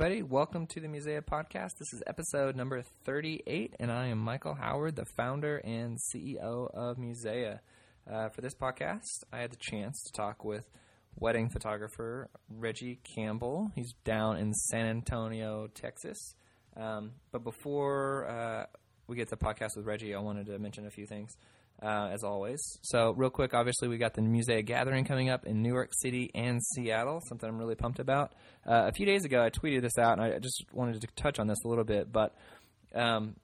Everybody, welcome to the Musea Podcast. This is episode number 38, and I am Michael Howard, the founder and CEO of Musea. Uh, for this podcast, I had the chance to talk with wedding photographer Reggie Campbell. He's down in San Antonio, Texas. Um, but before uh, we get to the podcast with Reggie, I wanted to mention a few things uh, as always. So, real quick, obviously, we got the Musea Gathering coming up in New York City and Seattle, something I'm really pumped about. Uh, a few days ago, I tweeted this out, and I just wanted to touch on this a little bit, but um,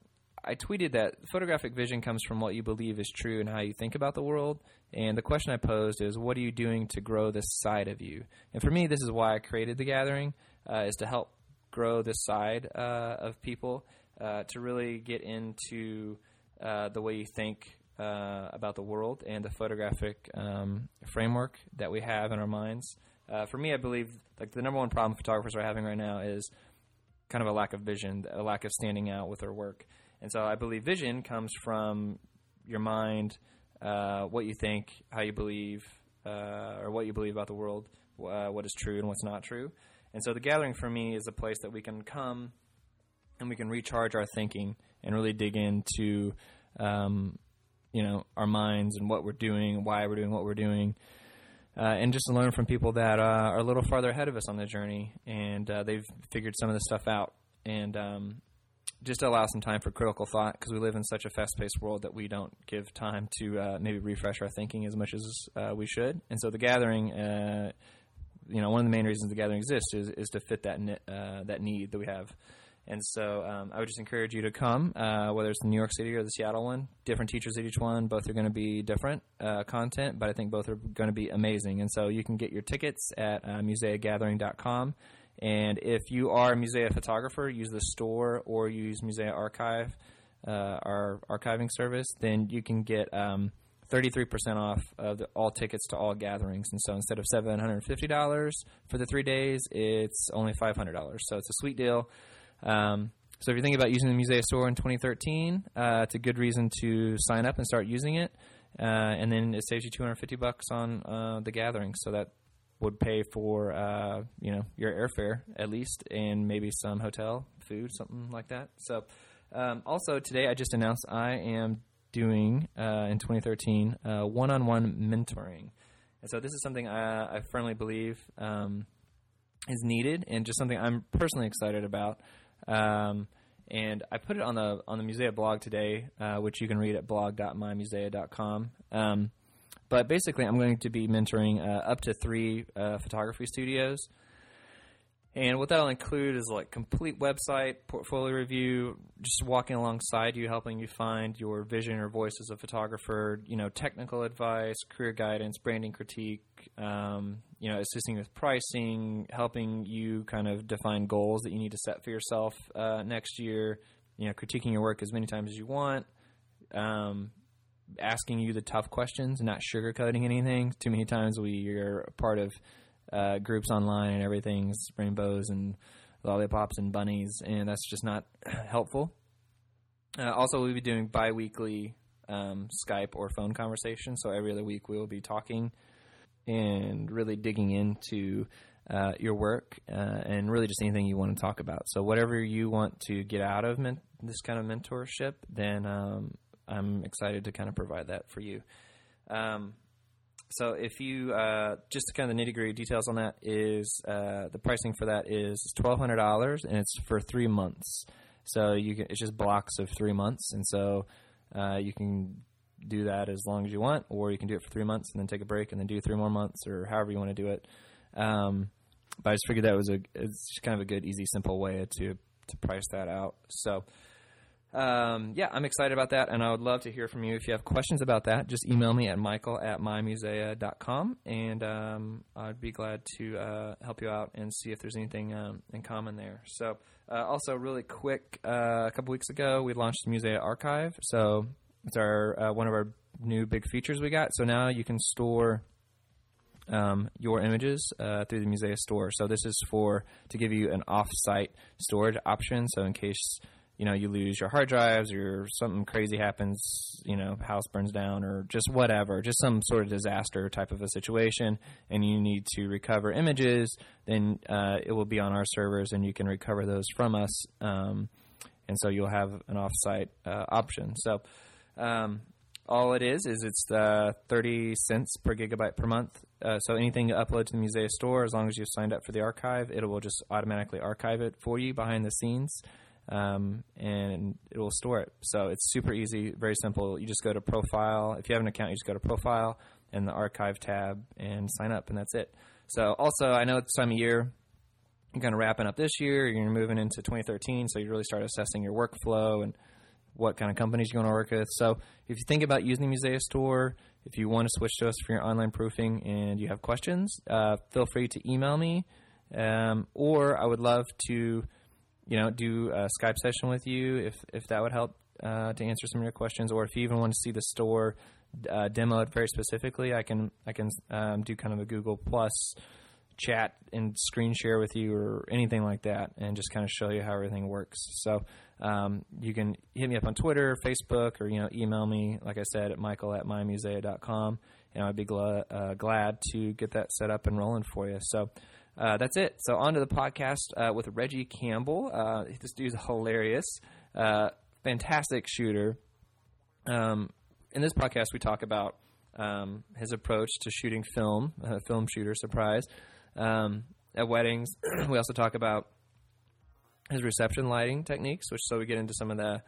I tweeted that photographic vision comes from what you believe is true and how you think about the world. And the question I posed is, what are you doing to grow this side of you? And for me, this is why I created the gathering, uh, is to help grow this side uh, of people, uh, to really get into uh, the way you think uh, about the world and the photographic um, framework that we have in our minds. Uh, for me, I believe like the number one problem photographers are having right now is kind of a lack of vision, a lack of standing out with their work. And so I believe vision comes from your mind, uh, what you think, how you believe, uh, or what you believe about the world, uh, what is true and what's not true. And so the gathering for me is a place that we can come and we can recharge our thinking and really dig into um, you know our minds and what we're doing, why we're doing what we're doing, uh, and just to learn from people that uh, are a little farther ahead of us on the journey, and uh, they've figured some of this stuff out, and um, just allow some time for critical thought because we live in such a fast-paced world that we don't give time to uh, maybe refresh our thinking as much as uh, we should, and so the gathering. Uh, you know, one of the main reasons the gathering exists is, is to fit that that need that we have and so um, I would just encourage you to come, uh, whether it's the New York City or the Seattle one. Different teachers at each one. Both are going to be different uh, content, but I think both are going to be amazing. And so you can get your tickets at uh, museagathering.com. And if you are a Musea photographer, use the store or use Musea Archive, uh, our archiving service, then you can get um, 33% off of the, all tickets to all gatherings. And so instead of $750 for the three days, it's only $500. So it's a sweet deal. Um, so if you're thinking about using the Musea Store in 2013, uh, it's a good reason to sign up and start using it. Uh, and then it saves you 250 bucks on uh, the gathering. So that would pay for uh, you know your airfare at least, and maybe some hotel food, something like that. So um, also today, I just announced I am doing uh, in 2013 uh, one-on-one mentoring. And so this is something I, I firmly believe um, is needed, and just something I'm personally excited about. Um, and I put it on the on the Musea blog today, uh, which you can read at blog.mymusea.com. Um, but basically, I'm going to be mentoring uh, up to three uh, photography studios and what that'll include is like complete website, portfolio review, just walking alongside you, helping you find your vision or voice as a photographer, you know, technical advice, career guidance, branding critique, um, you know, assisting with pricing, helping you kind of define goals that you need to set for yourself uh, next year, you know, critiquing your work as many times as you want, um, asking you the tough questions, not sugarcoating anything. Too many times we are part of uh, groups online and everything's rainbows and lollipops and bunnies, and that's just not helpful. Uh, also, we'll be doing bi-weekly um, Skype or phone conversations. So every other week we will be talking and really digging into uh, your work uh, and really just anything you want to talk about. So whatever you want to get out of men- this kind of mentorship, then um, I'm excited to kind of provide that for you. Um, so if you uh, just kind of the nitty gritty details on that is uh, the pricing for that is twelve hundred dollars and it's for three months. So you can it's just blocks of three months, and so uh, you can do that as long as you want, or you can do it for three months and then take a break and then do three more months, or however you want to do it. Um, but I just figured that was a it's kind of a good, easy, simple way to to price that out. So um, yeah, I'm excited about that, and I would love to hear from you. If you have questions about that, just email me at michael at mymusea.com, and um, I'd be glad to uh, help you out and see if there's anything um, in common there. So, uh, also, really quick, uh, a couple weeks ago, we launched the Musea Archive. So, it's our uh, one of our new big features we got. So now you can store um, your images uh, through the Musea store. So this is for to give you an off-site storage option. So in case you know you lose your hard drives or something crazy happens, you know, house burns down or just whatever, just some sort of disaster type of a situation, and you need to recover images, then uh, it will be on our servers, and you can recover those from us. Um, and so you'll have an offsite uh, option. So um, all it is is it's uh, 30 cents per gigabyte per month. Uh, so anything you upload to the Musea store, as long as you've signed up for the archive, it will just automatically archive it for you behind the scenes, um, and it will store it. So it's super easy, very simple. You just go to profile. If you have an account, you just go to profile and the archive tab and sign up, and that's it. So also, I know it's time of year you're kind of wrapping up this year, you're moving into 2013, so you really start assessing your workflow and what kind of companies you're going to work with. So if you think about using the Musea Store, if you want to switch to us for your online proofing and you have questions, uh, feel free to email me. Um, or I would love to, you know, do a Skype session with you if, if that would help uh, to answer some of your questions. Or if you even want to see the store uh, demoed very specifically, I can I can um, do kind of a Google Plus chat and screen share with you or anything like that and just kind of show you how everything works. So um, you can hit me up on Twitter, Facebook, or you know email me, like I said, at michael at mymusea.com, and I'd be gl- uh, glad to get that set up and rolling for you. So uh, that's it. So on to the podcast uh, with Reggie Campbell. Uh, this dude's hilarious, uh, fantastic shooter. Um, in this podcast, we talk about um, his approach to shooting film, film shooter, surprise um, at weddings. we also talk about his reception lighting techniques, which so we get into some of the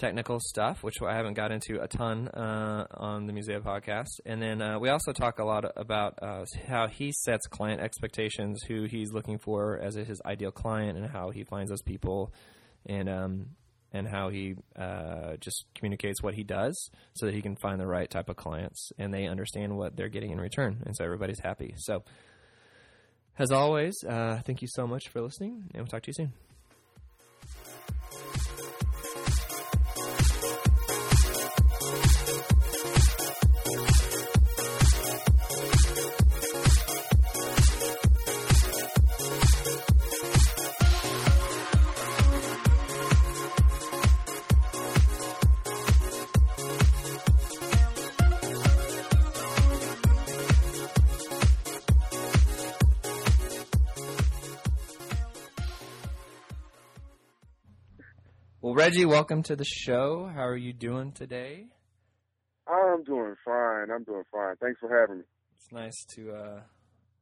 technical stuff, which I haven't got into a ton uh, on the Musea podcast. And then uh, we also talk a lot about uh, how he sets client expectations, who he's looking for as his ideal client, and how he finds those people, and um, and how he uh, just communicates what he does so that he can find the right type of clients and they understand what they're getting in return, and so everybody's happy. So. As always, uh, thank you so much for listening, and we'll talk to you soon. Well, Reggie, welcome to the show. How are you doing today? I'm doing fine. I'm doing fine. Thanks for having me. It's nice to uh,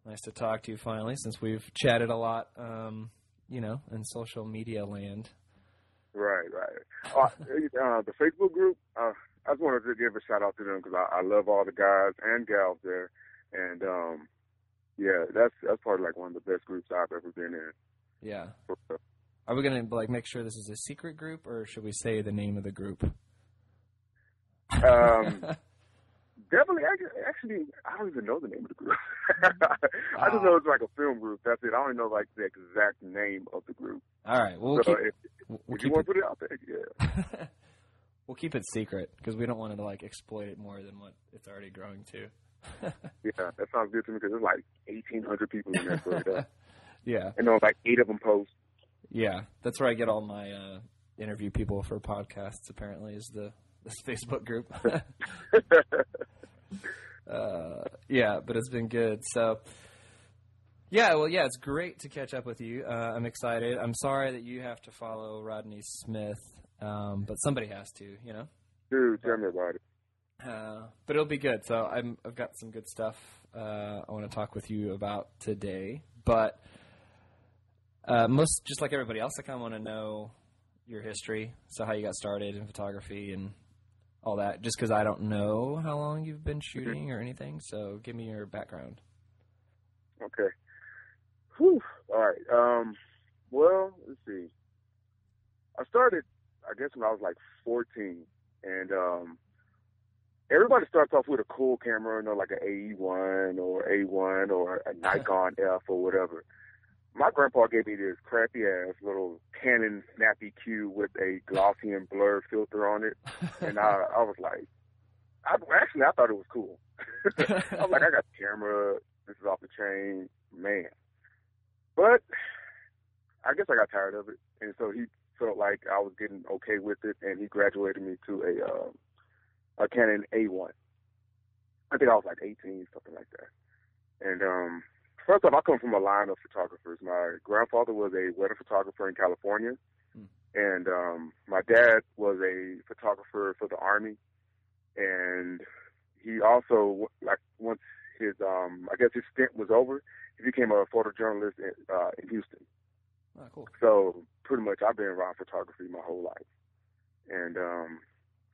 nice to talk to you finally, since we've chatted a lot, um, you know, in social media land. Right, right. Uh, uh, the Facebook group. Uh, I just wanted to give a shout out to them because I, I love all the guys and gals there, and um, yeah, that's that's probably like one of the best groups I've ever been in. Yeah. Are we gonna like make sure this is a secret group, or should we say the name of the group? Um, definitely. Actually, I don't even know the name of the group. I just know it's like a film group. That's it. I don't even know like the exact name of the group. All right. Well, we'll so keep, if, we'll if you want to put it out there, yeah. we'll keep it secret because we don't want to like exploit it more than what it's already growing to. yeah, that sounds good to me because there's like 1,800 people in there. So yeah. And there's like eight of them post. Yeah, that's where I get all my uh, interview people for podcasts. Apparently, is the this Facebook group. uh, yeah, but it's been good. So, yeah, well, yeah, it's great to catch up with you. Uh, I'm excited. I'm sorry that you have to follow Rodney Smith, um, but somebody has to, you know. Dude, tell me about it. Uh, but it'll be good. So I'm, I've got some good stuff uh, I want to talk with you about today. But uh, most just like everybody else, I kind of want to know your history, so how you got started in photography and all that. Just because I don't know how long you've been shooting or anything, so give me your background. Okay. Whew. All right. Um. Well, let's see. I started, I guess, when I was like 14, and um, everybody starts off with a cool camera, you know, like an AE1 or A1 or a Nikon F or whatever my grandpa gave me this crappy ass little Canon Snappy Q with a glossy and blur filter on it, and I I was like, I actually I thought it was cool. I was like, I got the camera. This is off the chain, man. But I guess I got tired of it, and so he felt like I was getting okay with it, and he graduated me to a uh, a Canon A1. I think I was like 18, something like that. And um, first off, I come from a line of photographers. My grandfather was a wedding photographer in California, Hmm. and um, my dad was a photographer for the army. And he also, like, once his, um, I guess his stint was over, he became a photojournalist in, uh, in Houston. Oh, cool. So pretty much, I've been around photography my whole life, and um,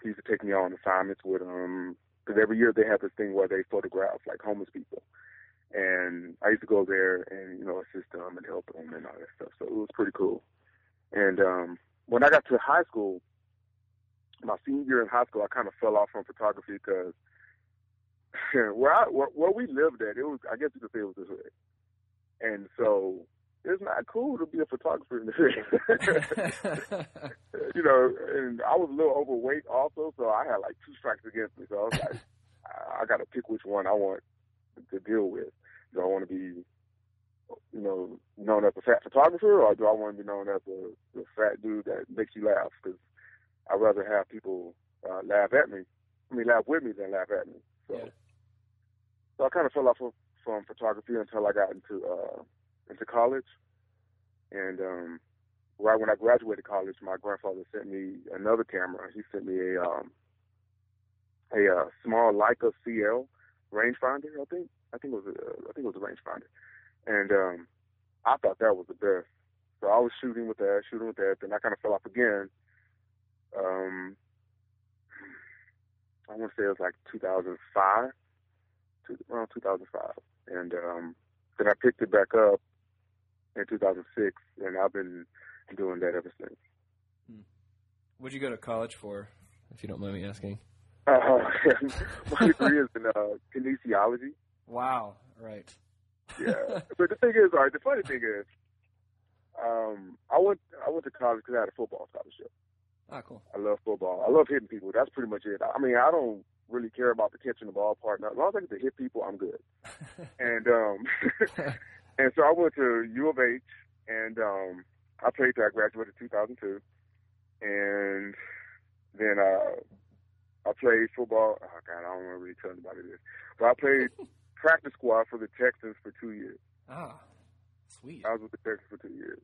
he used to take me on assignments with him because every year they have this thing where they photograph like homeless people, and I used to go there and you know assist them and help them and all that stuff. So it was pretty cool. And um, when I got to high school, my senior year in high school, I kind of fell off from photography because where I where, where we lived at, it was I guess you could say it was the hood, and so it's not cool to be a photographer in the hood. you know, and I was a little overweight also, so I had like two strikes against me. So I was like, I, I got to pick which one I want to deal with. Do I want to be, you know, known as a fat photographer, or do I want to be known as a, a fat dude that makes you laugh? Because I'd rather have people uh, laugh at me. I mean, laugh with me than laugh at me. So, Yeah. so I kind of fell off of, from photography until I got into uh, into college, and um, right when I graduated college, my grandfather sent me another camera. He sent me a um, a uh, small Leica CL rangefinder. I think I think it was a, I think it was a rangefinder, and um, I thought that was the best. So I was shooting with that, shooting with that, then I kind of fell off again. Um, I want to say it was like 2005, two, around 2005, and um, then I picked it back up in 2006, and I've been doing that ever since. What'd you go to college for, if you don't mind me asking? Uh, my degree is in uh, kinesiology. Wow. Right. Yeah, but the thing is, all right. The funny thing is, um, I went I went to college because I had a football scholarship. Ah, cool. I love football. I love hitting people. That's pretty much it. I mean, I don't really care about the catching the ball part. As long as I get to hit people, I'm good. and um, and so I went to U of H, and um, I played till I graduated in 2002, and then uh, I played football. Oh God, I don't want to really tell anybody this, but I played practice squad for the Texans for two years. ah, sweet. I was with the Texans for two years,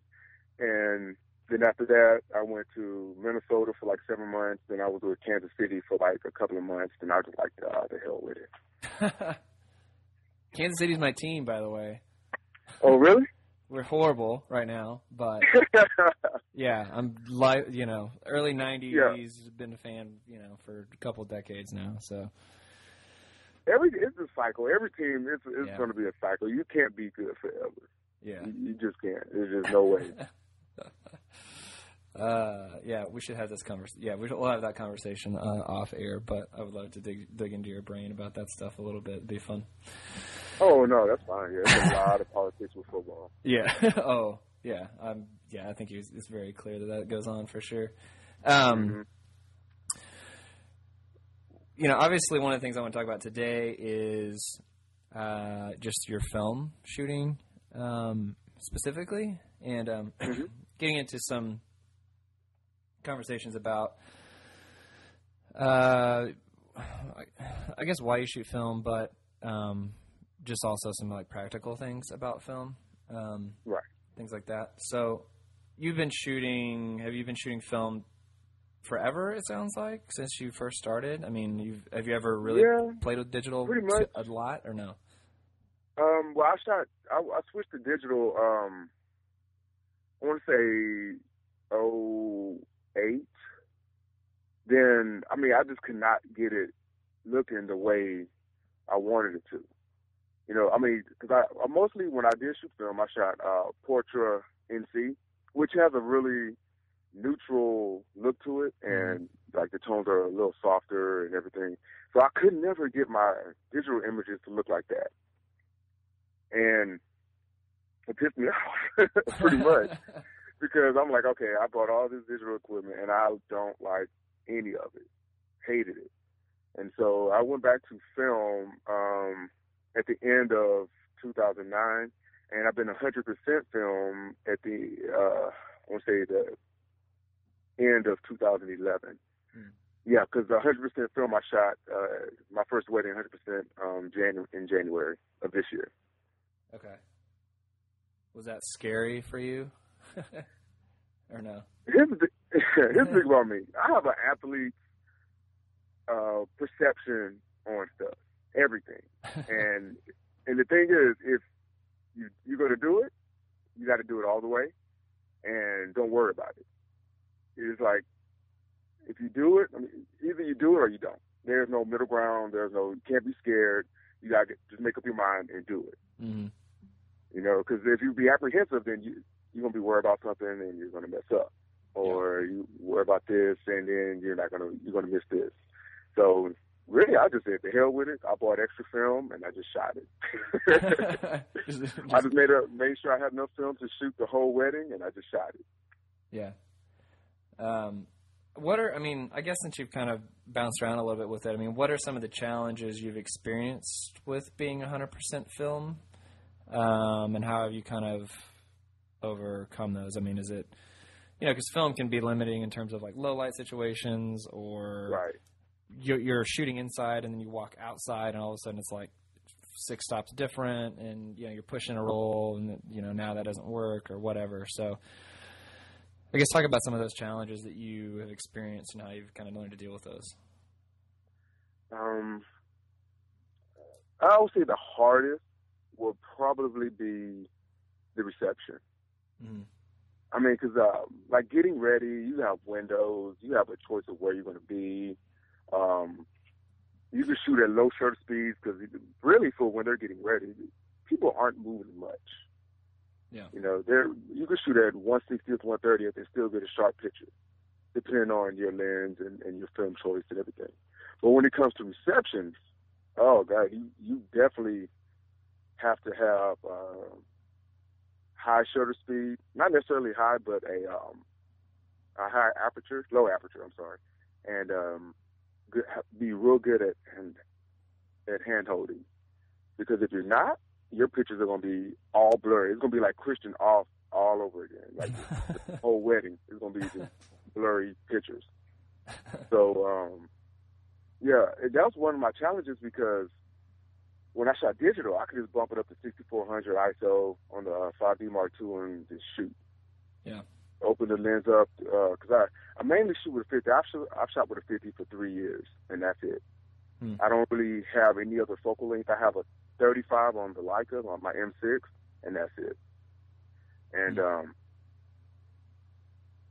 and then after that, I went to Minnesota for like seven months. Then I was with Kansas City for like a couple of months. Then I was just like, uh, the hell with it. Kansas City's my team, by the way. Oh, really? We're horrible right now, but yeah, I'm li- you know, early '90s. Yeah. Been a fan, you know, for a couple decades now. So Every it's a cycle. Every team it's it's Yeah. going to be a cycle. You can't be good forever. yeah, You, you just can't. There's just no way. uh, yeah, we should have this conversation. Yeah, we should, we'll have that conversation uh, off air. But I would love to dig dig into your brain about that stuff a little bit. It'd be fun. Oh no, that's fine. Yeah, there's a lot of politics with football. Yeah. oh, yeah. Um, yeah, I think it's, very clear that that goes on for sure. Um, Mhm. You know, obviously, one of the things I want to talk about today is uh, just your film shooting um, specifically, and um, Mhm. getting into some conversations about, uh, I- I guess, why you shoot film, but um, just also some like practical things about film. Um, Right. things like that. So, you've been shooting. Have you been shooting film forever? It sounds like since you first started. I mean, you've have you ever really Yeah, played with digital pretty much. a lot or no? Um, well, I shot. I, I switched to digital. Um, I want to say oh eight. Then I mean, I just could not get it looking the way I wanted it to. You know, I mean, because I, I mostly when I did shoot film, I shot uh, Portra NC, which has a really neutral look to it, and like the tones are a little softer and everything. So I could never get my digital images to look like that. And it pissed me off pretty much because I'm like, okay, I bought all this digital equipment and I don't like any of it, hated it, and so I went back to film um, at the end of 2009, and I've been 100% film at the uh, I want to say the end of 2011. Mm. Yeah, because 100% film I shot uh, my first wedding 100% um, Janu- in January of this year. Okay. Was that scary for you, or no? Here's the here's the thing about me. I have an athlete uh, perception on stuff, everything, and and the thing is, if you you're gonna do it, you got to do it all the way, and don't worry about it. It's like if you do it, I mean, either you do it or you don't. There's no middle ground. There's no you can't be scared. You got to just make up your mind and do it. Mm-hmm. You know, because if you be apprehensive, then you you're gonna be worried about something and you're gonna mess up, or you worry about this and then you're not gonna you're gonna miss this. So really, I just said the hell with it. I bought extra film and I just shot it. I just made a made sure I had enough film to shoot the whole wedding, and I just shot it. Yeah. Um, what are I mean? I guess since you've kind of bounced around a little bit with it, I mean, what are some of the challenges you've experienced with being 100% film, um, and how have you kind of overcome those? I mean, is it you know because film can be limiting in terms of like low light situations, or Right. You're, you're shooting inside and then you walk outside, and all of a sudden it's like six stops different, and you know you're pushing a roll, and you know now that doesn't work or whatever. So. I guess talk about some of those challenges that you have experienced and how you've kind of learned to deal with those. Um, I would say the hardest will probably be the reception. Mm. I mean, because uh, like getting ready, you have windows, you have a choice of where you're going to be. Um, you can shoot at low shutter speeds because really, for when they're getting ready, people aren't moving much. Yeah. You know, they're you can shoot at 160th, 130th, and still get a sharp picture, depending on your lens and, and your film choice and everything. But when it comes to receptions, oh god, you you definitely have to have uh, high shutter speed, not necessarily high, but a um, a high aperture, low aperture. I'm sorry, and um, good, be real good at hand, at hand holding, because if you're not, your pictures are going to be all blurry. It's going to be like Christian off all over again. Like the whole wedding is going to be just blurry pictures. So, um, yeah, that was one of my challenges because when I shot digital, I could just bump it up to 6400 ISO on the uh, 5D Mark II and just shoot. Yeah. Open the lens up because I I mainly shoot with a 50. I've shot, I've shot with a 50 for three years, and that's it. Hmm. I don't really have any other focal length. I have a 35 on the Leica on my M6, and that's it. And um,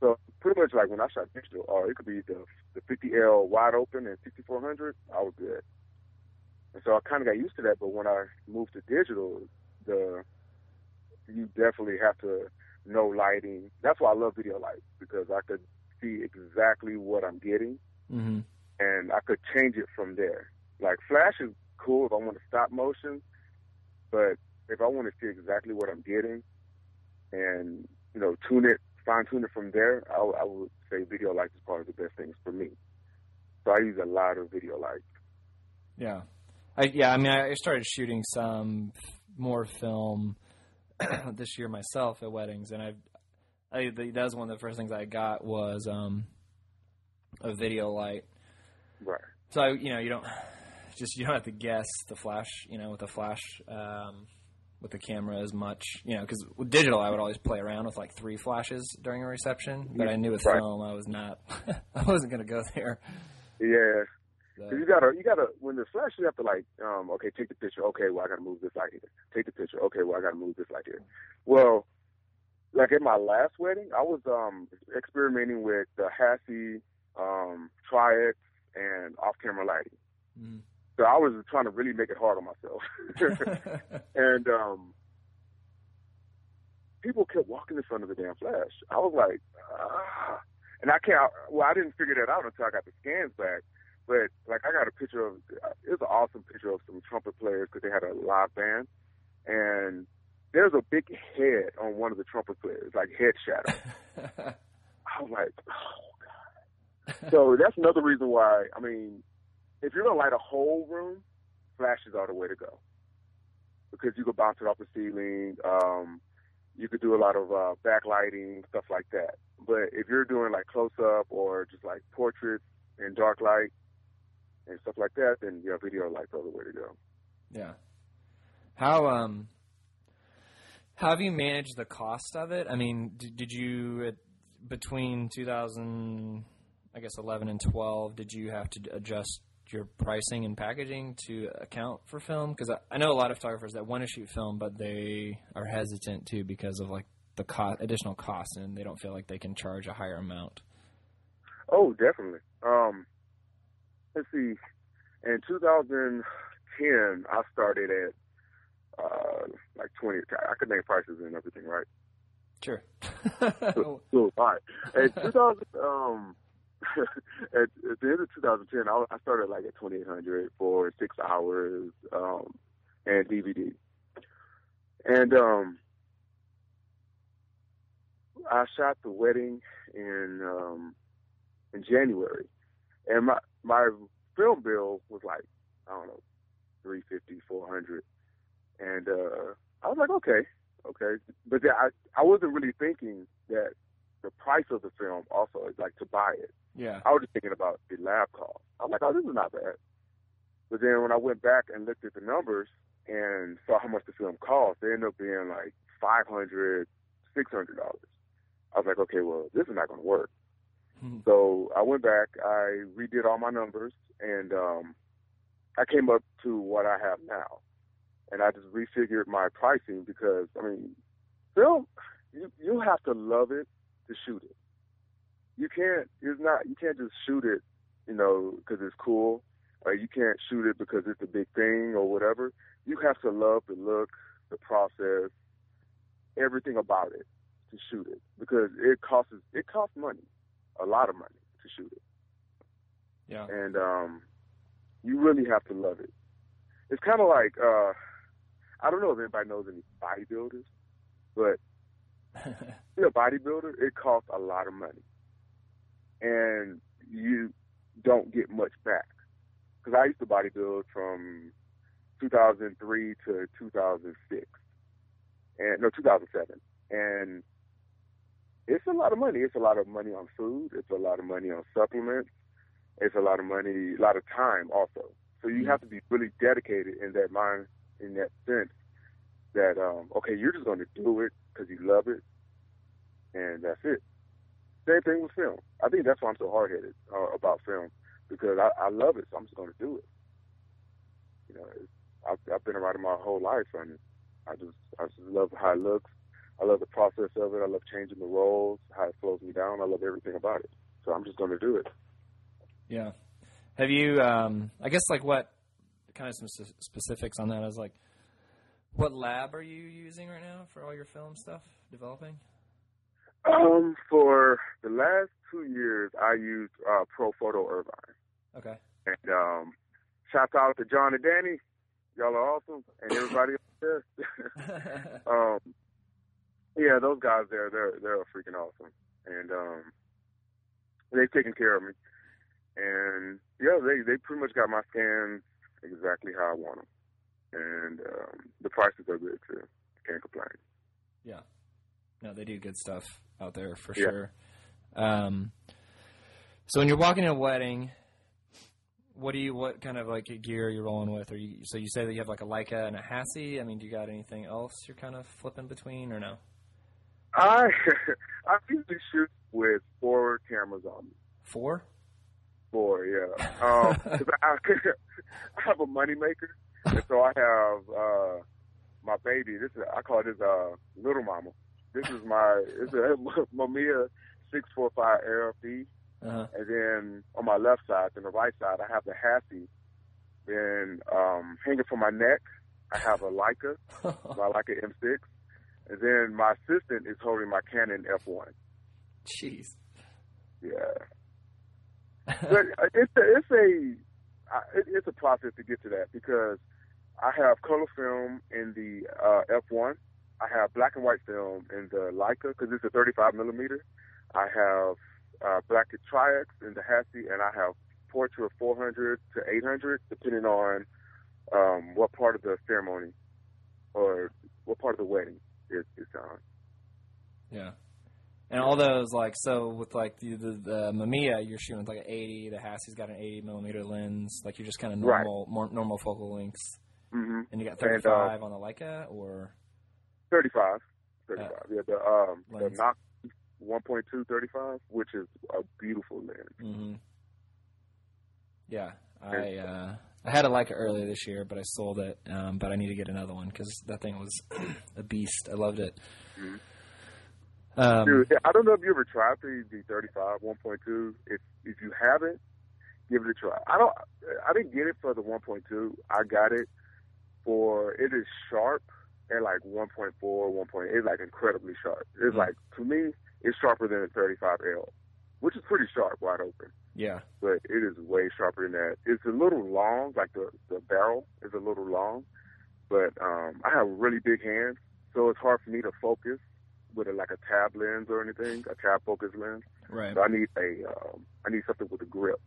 so pretty much like when I shot digital, or it could be the the 50L wide open and 6400, I was good. And so I kind of got used to that. But when I moved to digital, the you definitely have to know lighting. That's why I love video light because I could see exactly what I'm getting Mm-hmm. and I could change it from there. Like flash is cool if I want to stop motion, but if I want to see exactly what I'm getting and you know tune it, fine tune it from there, I, I would say video light is part of the best things for me. So I use a lot of video light. Yeah. I, yeah, I mean, I started shooting some more film this year myself at weddings, and I've, I, that was one of the first things I got was um, a video light. Right. So I, you know, you don't just you don't have to guess the flash, you know, with the flash um, with the camera as much, you know, because with digital I would always play around with like three flashes during a reception, but I knew with Right. film I was not, I wasn't going to go there. Yeah. So, 'Cause you gotta, you gotta, when the flash, you have to like, um, okay, take the picture. Okay, well, I gotta move this light here. Take the picture. Okay, well, I gotta move this light here. Well, like at my last wedding, I was um experimenting with the Hassie, um, Tri-X and off-camera lighting. mm. So I was trying to really make it hard on myself. and um, people kept walking in front of the damn flash. I was like, ah. And I can't, well, I didn't figure that out until I got the scans back. But, like, I got a picture of, it was an awesome picture of some trumpet players because they had a live band. And there's a big head on one of the trumpet players, like head shadow. I was like, oh, God. So that's another reason why, I mean, if you're to light a whole room, flashes are the way to go because you could bounce it off the ceiling. Um, you could do a lot of uh, backlighting stuff like that. But if you're doing like close up or just like portraits in dark light and stuff like that, then yeah, video light's the way to go. Yeah. How um how have you managed the cost of it? I mean, did, did you between 2000 I guess 11 and 12 did you have to adjust your pricing and packaging to account for film? Because I, I, know a lot of photographers that want to shoot film, but they are hesitant too because of like the co- additional cost, and they don't feel like they can charge a higher amount. Oh, definitely. Um, let's see. In 2010, I started at uh, like 20. I could name prices and everything, right? Sure. so, so, all right. In 2000, um, at, at, the end of 2010, I, I started like at 2800 for six hours um, and DVD. And um, I shot the wedding in um, in January, and my my film bill was like I don't know, 350, 400, and uh, I was like, okay, okay, but I I wasn't really thinking that the price of the film also is like to buy it. Yeah. I was just thinking about the lab cost. I'm like, oh, this is not bad. But then when I went back and looked at the numbers and saw how much the film cost, they ended up being like five hundred, six hundred dollars. I was like, okay, well, this is not going to work. Mm-hmm. So I went back, I redid all my numbers, and um, I came up to what I have now. And I just refigured my pricing because, I mean, film, you you have to love it to shoot it you can't. It's not. You can't just shoot it, you know, because it's cool. Or you can't shoot it because it's a big thing or whatever. You have to love the look, the process, everything about it to shoot it because it costs it costs money, a lot of money to shoot it. Yeah. And um, you really have to love it. It's kind of like uh, I don't know if anybody knows any bodybuilders, but be a bodybuilder, it costs a lot of money and you don't get much back. Because I used to bodybuild from 2003 to 2006, and no 2007, and it's a lot of money. It's a lot of money on food. It's a lot of money on supplements. It's a lot of money, a lot of time also. So you have to be really dedicated in that mind, in that sense, that um, okay, you're just going to do it because you love it, and that's it. Same thing with film. I think that's why I'm so hard headed uh, about film because I, I love it, so I'm just going to do it. You know, I've, I've been around it my whole life, and I just I just love how it looks. I love the process of it. I love changing the roles, how it slows me down. I love everything about it. So I'm just going to do it. Yeah. Have you? Um, I guess like what kind of some specifics on that? I was like, what lab are you using right now for all your film stuff developing? Um, for the last two years, I used uh, Profoto Irvine. Okay. And um, shout out to John and Danny. Y'all are awesome, and everybody up there. um, yeah, those guys there, they're they're freaking awesome, and um, they've taken care of me. And yeah, they they pretty much got my scans exactly how I want them, and um, the prices are good too. Can't complain. Yeah, no, they do good stuff out there for yeah. sure. Um, so when you're walking in a wedding, what do you what kind of like gear are you rolling with? Or you so you say that you have like a Leica and a Hassie. I mean, do you got anything else you're kind of flipping between or no? I I usually shoot with four cameras on me. Four. Four, yeah. Um, cause I, I have a moneymaker, and so I have uh my baby. This is I call this uh little mama. This is my it's a Mamiya six four five AFD, uh-huh. and then on my left side, and the right side, I have the Hassie. Then um, hanging from my neck, I have a Leica, my Leica M6, and then my assistant is holding my Canon F1. Jeez. Yeah. but it's a, it's a it's a process to get to that because I have color film in the uh, F1 I have black and white film in the Leica because it's a 35 millimeter. I have uh, black Tri-X in the Hassie, and I have Portra 400 to 800, depending on um, what part of the ceremony or what part of the wedding is. Yeah. And all those like so with like the the, the Mamiya, you're shooting with like an 80. The Hassie's got an 80 millimeter lens. Like you're just kind of Right. normal more normal focal lengths. hmm And you got And, 35 on the Leica or 35. 35. yeah, the um the. Nox 1.2 35, which is a beautiful lens. hmm Yeah, I uh, I had a Leica earlier this year, but I sold it. Um, but I need to get another one because that thing was a beast. I loved it. Mhm. Um, Dude, I don't know if you ever tried the the 35 1.2. If if you haven't, give it a try. I don't. I didn't get it for the 1.2. I got it for it is sharp at like 1.4, 1.8. It's like incredibly sharp. It's Mhm. like to me, it's sharper than a 35L, which is pretty sharp, wide open. Yeah, But it is way sharper than that. It's a little long, like the the barrel is a little long. But um, I have really big hands, so it's hard for me to focus with a, like a tab lens or anything, a tab focus lens. right. So I need a um, I need something with a grip.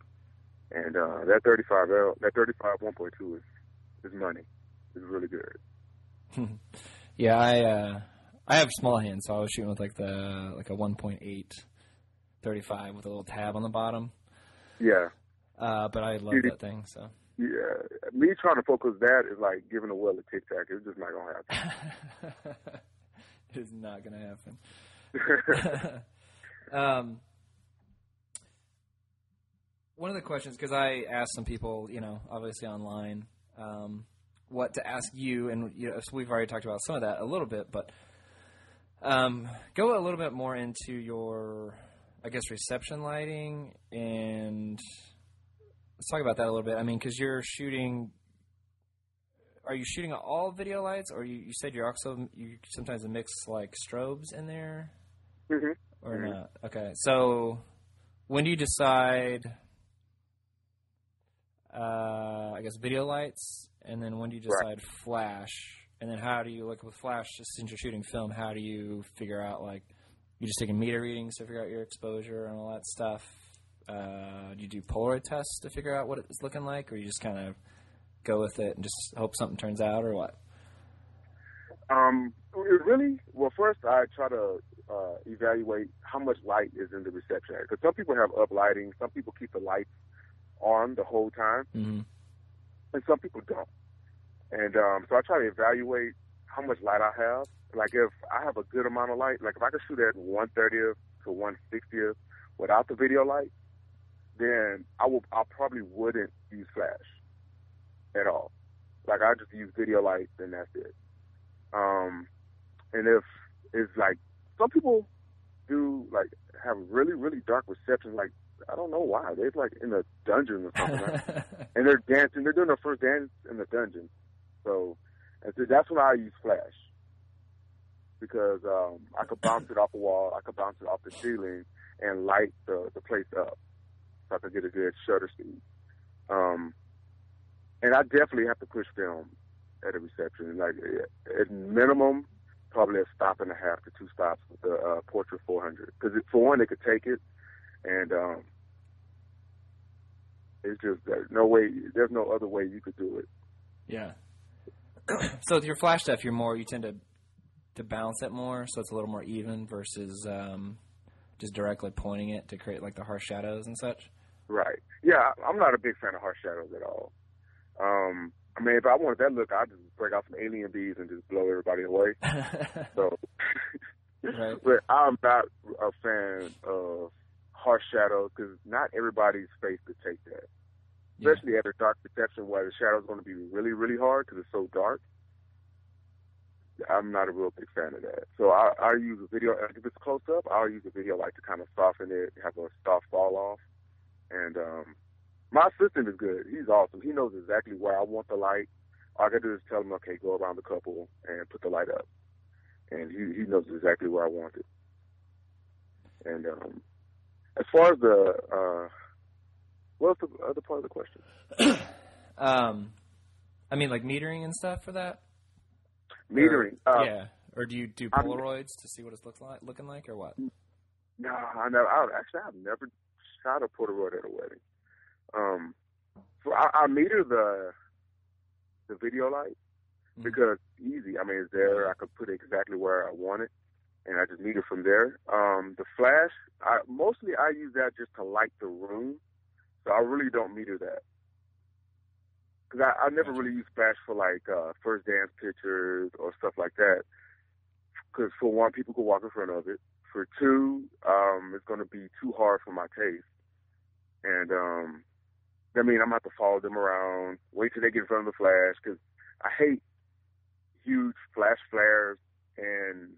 And uh, that 35L, that 35 1.2 is is money. It's really good. yeah, I uh, I have small hands, so I was shooting with like the like a 1.8 35 with a little tab on the bottom. Yeah, Uh, but I love that thing. So yeah. Me trying to focus that is like giving a well a tic tac. It's just not gonna happen. it is not going to happen. um, one of the questions, because I asked some people, you know, obviously online, um, what to ask you, and you know, so we've already talked about some of that a little bit, but um, go a little bit more into your, I guess, reception lighting, and let's talk about that a little bit. I mean, because you're shooting. Are you shooting all video lights, or you, you said you're also you sometimes mix like strobes in there? hmm or Mhm. not? Okay, so when do you decide? Uh, I guess video lights, and then when do you Right. decide flash? And then how do you like with flash? Just since you're shooting film, how do you figure out like you just taking meter readings to figure out your exposure and all that stuff? Uh, do you do Polaroid tests to figure out what it's looking like, or you just kind of go with it and just hope something turns out, or what? Um, it really, well, first I try to uh, evaluate how much light is in the reception area. Because some people have up lighting, some people keep the lights on the whole time, Mm-hmm. and some people don't. And um, so I try to evaluate how much light I have. Like if I have a good amount of light, like if I can shoot at 130th to 160th without the video light, then I will. I probably wouldn't use flash at all. Like I just use video light, and that's it. Um, and if it's like some people do like have really really dark reception, like I don't know why they're like in a dungeon or something, right? and they're dancing. They're doing their first dance in the dungeon. So, and so that's when I use flash because um, I could bounce it off the wall, I could bounce it off the ceiling, and light the the place up, so I could get a good shutter speed. Um, and I definitely have to push film at a reception, like at minimum, probably a stop and a half to two stops with the uh, Portra 400, because for one, they could take it, and um, it's just there's no way, there's no other way you could do it. Yeah. so with your flash stuff, you're more you tend to to balance it more, so it's a little more even versus um, just directly pointing it to create like the harsh shadows and such. Right. Yeah, I'm not a big fan of harsh shadows at all. Um, I mean, if I wanted that look, I'd just break out some AlienBees and just blow everybody away. So, Right. but I'm not a fan of harsh shadows because not everybody's face could take that. Yeah. Especially at a dark reception where the shadow's going to be really, really hard because it's so dark. I'm not a real big fan of that. So I, I use a video. If it's close up, I'll use a video light to kind of soften it, have a soft fall off. And um, my assistant is good. He's awesome. He knows exactly where I want the light. All I got to do is tell him, okay, go around the couple and put the light up. And he, he knows exactly where I want it. And um, as far as the, uh, what's the other part of the question? um, I mean, like metering and stuff for that. Metering. Or, Uh, yeah. Or do you do I'm- Polaroids to see what it's like, looking like, or what? No, I never. I, actually, I've never shot a Polaroid at a wedding. Um, so I, I meter the the video light Mhm. because easy. I mean, it's there. I could put it exactly where I want it. and I just meter from there. Um, the flash, I mostly I use that just to light the room, so I really don't meter that. Cause I, I never really use flash for like uh, first dance pictures or stuff like that. Cause for one, people could walk in front of it. For two, um, it's going to be too hard for my taste. And um, I mean, I'm going to have to follow them around, wait till they get in front of the flash, because I hate huge flash flares and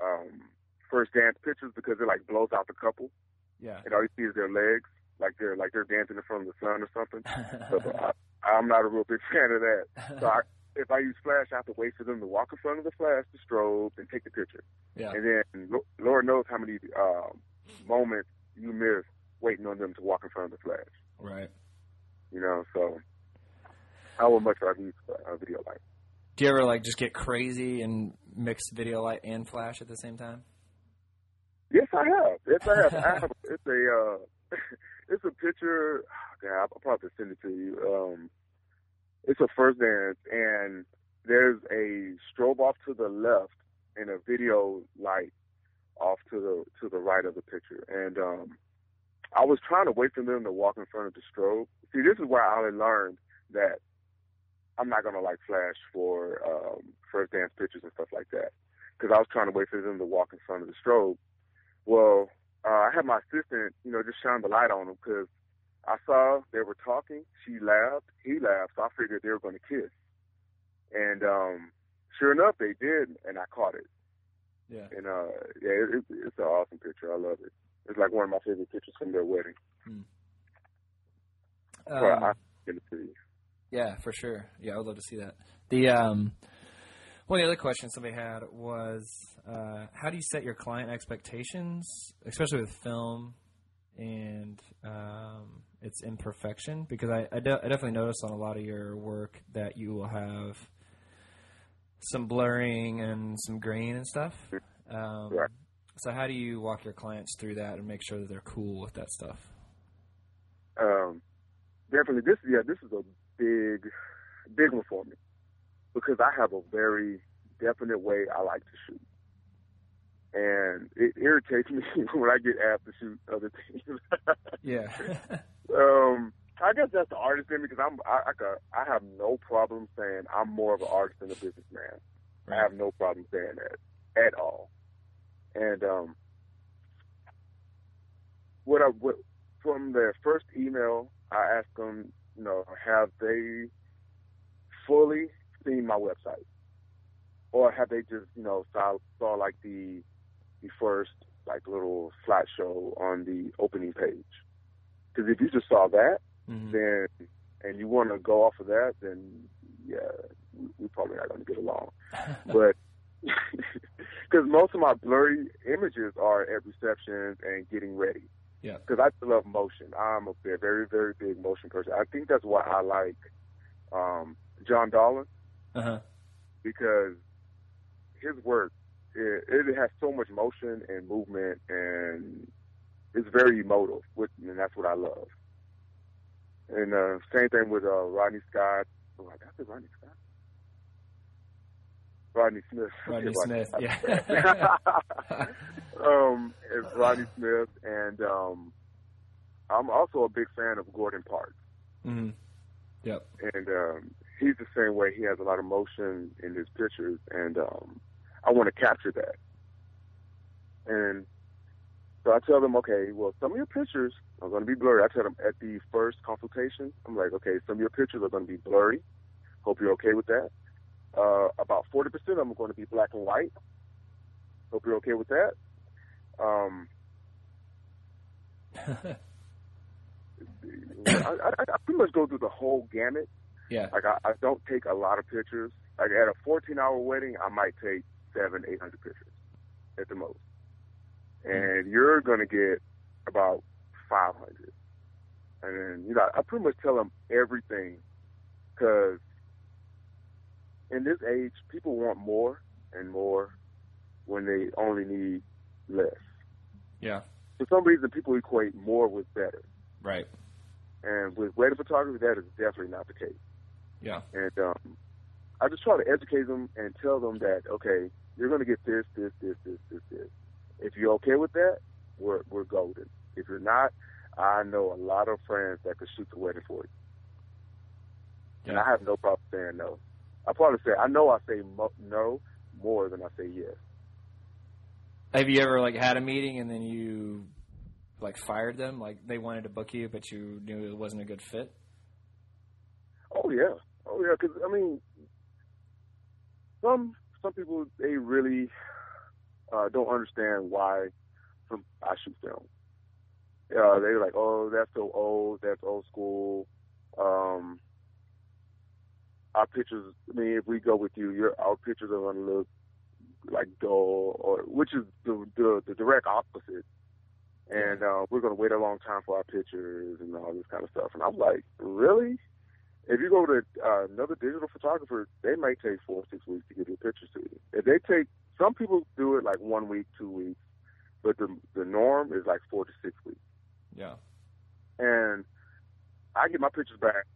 um, first dance pictures because it like blows out the couple. Yeah. And all you see is their legs, like they're like they're dancing in front of the sun or something. so I'm not a real big fan of that. So I, if I use flash, I have to wait for them to walk in front of the flash, the strobe, and take the picture. yeah. And then Lord knows how many um, moments you miss waiting on them to walk in front of the flash. Right. You know, so I would much rather use a video light. Do you ever like just get crazy and mix video light and flash at the same time? Yes, I have. Yes, I have. I have it's a uh, it's a picture. God, I'll probably send it to you. Um, it's a first dance, and there's a strobe off to the left and a video light off to the to the right of the picture. And um, I was trying to wait for them to walk in front of the strobe. See, this is where I learned that I'm not gonna like flash for um, first dance pictures and stuff like that because I was trying to wait for them to walk in front of the strobe. Well, had my assistant, you know, just shine the light on them because I saw they were talking. She laughed, he laughed, so I figured they were going to kiss. And um, sure enough, they did, and I caught it. Yeah. And uh, yeah, it, it, it's an awesome picture. I love it. It's like one of my favorite pictures from their wedding. well, Um, I send it to you. Yeah, for sure. Yeah, I would love to see that. The um, one of the other questions somebody had was, uh, how do you set your client expectations, especially with film and um, its imperfection? Because I, I, de- I definitely notice on a lot of your work that you will have some blurring and some grain and stuff. Um, Right. So how do you walk your clients through that and make sure that they're cool with that stuff? Um, definitely, this yeah, this is a big, big one for me because I have a very definite way I like to shoot, and it irritates me when I get asked to shoot other things. Yeah. um, I guess that's the artist in me because I'm I, I I have no problem saying I'm more of an artist than a businessman. I have no problem saying that at all. And um, what I what, from their first email, I asked them, you know, have they fully seen my website, or have they just, you know, saw saw like the the first like little slideshow on the opening page? Because if you just saw that, Mhm. then and you want to go off of that, then yeah, we, we probably not going to get along. but because most of my blurry images are at receptions and getting ready. Yeah. Because I love motion. I'm a very, very, very big motion person. I think that's why I like um, John Dolan uh-huh. because his work it, it has so much motion and movement and it's very emotive, which, and that's what I love. And uh, same thing with uh, Rodney Scott. Oh, I got the Rodney Scott. Rodney Smith. Rodney Smith, yeah. um, it's Rodney Smith, and um, I'm also a big fan of Gordon Parks. hmm Yep. and um, he's the same way. He has a lot of motion in his pictures, and um, I want to capture that. And so I tell them, okay, well, some of your pictures are going to be blurry. I tell them at the first consultation, I'm like, okay, some of your pictures are going to be blurry. Hope you're okay with that. Uh, about 40% of them are going to be black and white. Hope you're okay with that. Um, I, I, I pretty much go through the whole gamut. yeah. Like I, I don't take a lot of pictures. Like at a 14 hour wedding, I might take seven, eight hundred pictures at the most. And you're gonna get about 500. And then you know, I pretty much tell them everything, because in this age, people want more and more when they only need less. Yeah. For some reason, people equate more with better. Right. And with wedding photography, that is definitely not the case. Yeah. And um, I just try to educate them and tell them that okay, you're going to get this, this, this, this, this, this. If you're okay with that, we're we're golden. If you're not, I know a lot of friends that could shoot the wedding for you, and I have no problem saying no. I probably say I know I say mo- no more than I say yes. Have you ever like had a meeting and then you like fired them? Like they wanted to book you, but you knew it wasn't a good fit. Oh yeah, oh yeah. Because I mean, some some people they really uh, don't understand why some I shoot film. Uh, they're like, oh, that's so old, that's old school. Um, our pictures. I mean, if we go with you, your our pictures are gonna look like dull, or which is the the, the direct opposite. And uh, we're gonna wait a long time for our pictures and all this kind of stuff. And I'm like, really? If you go to uh, another digital photographer, they might take four or six weeks to get your pictures to you. If they take, some people do it like one week, two weeks, but the the norm is like four to six weeks. Yeah. And I get my pictures back,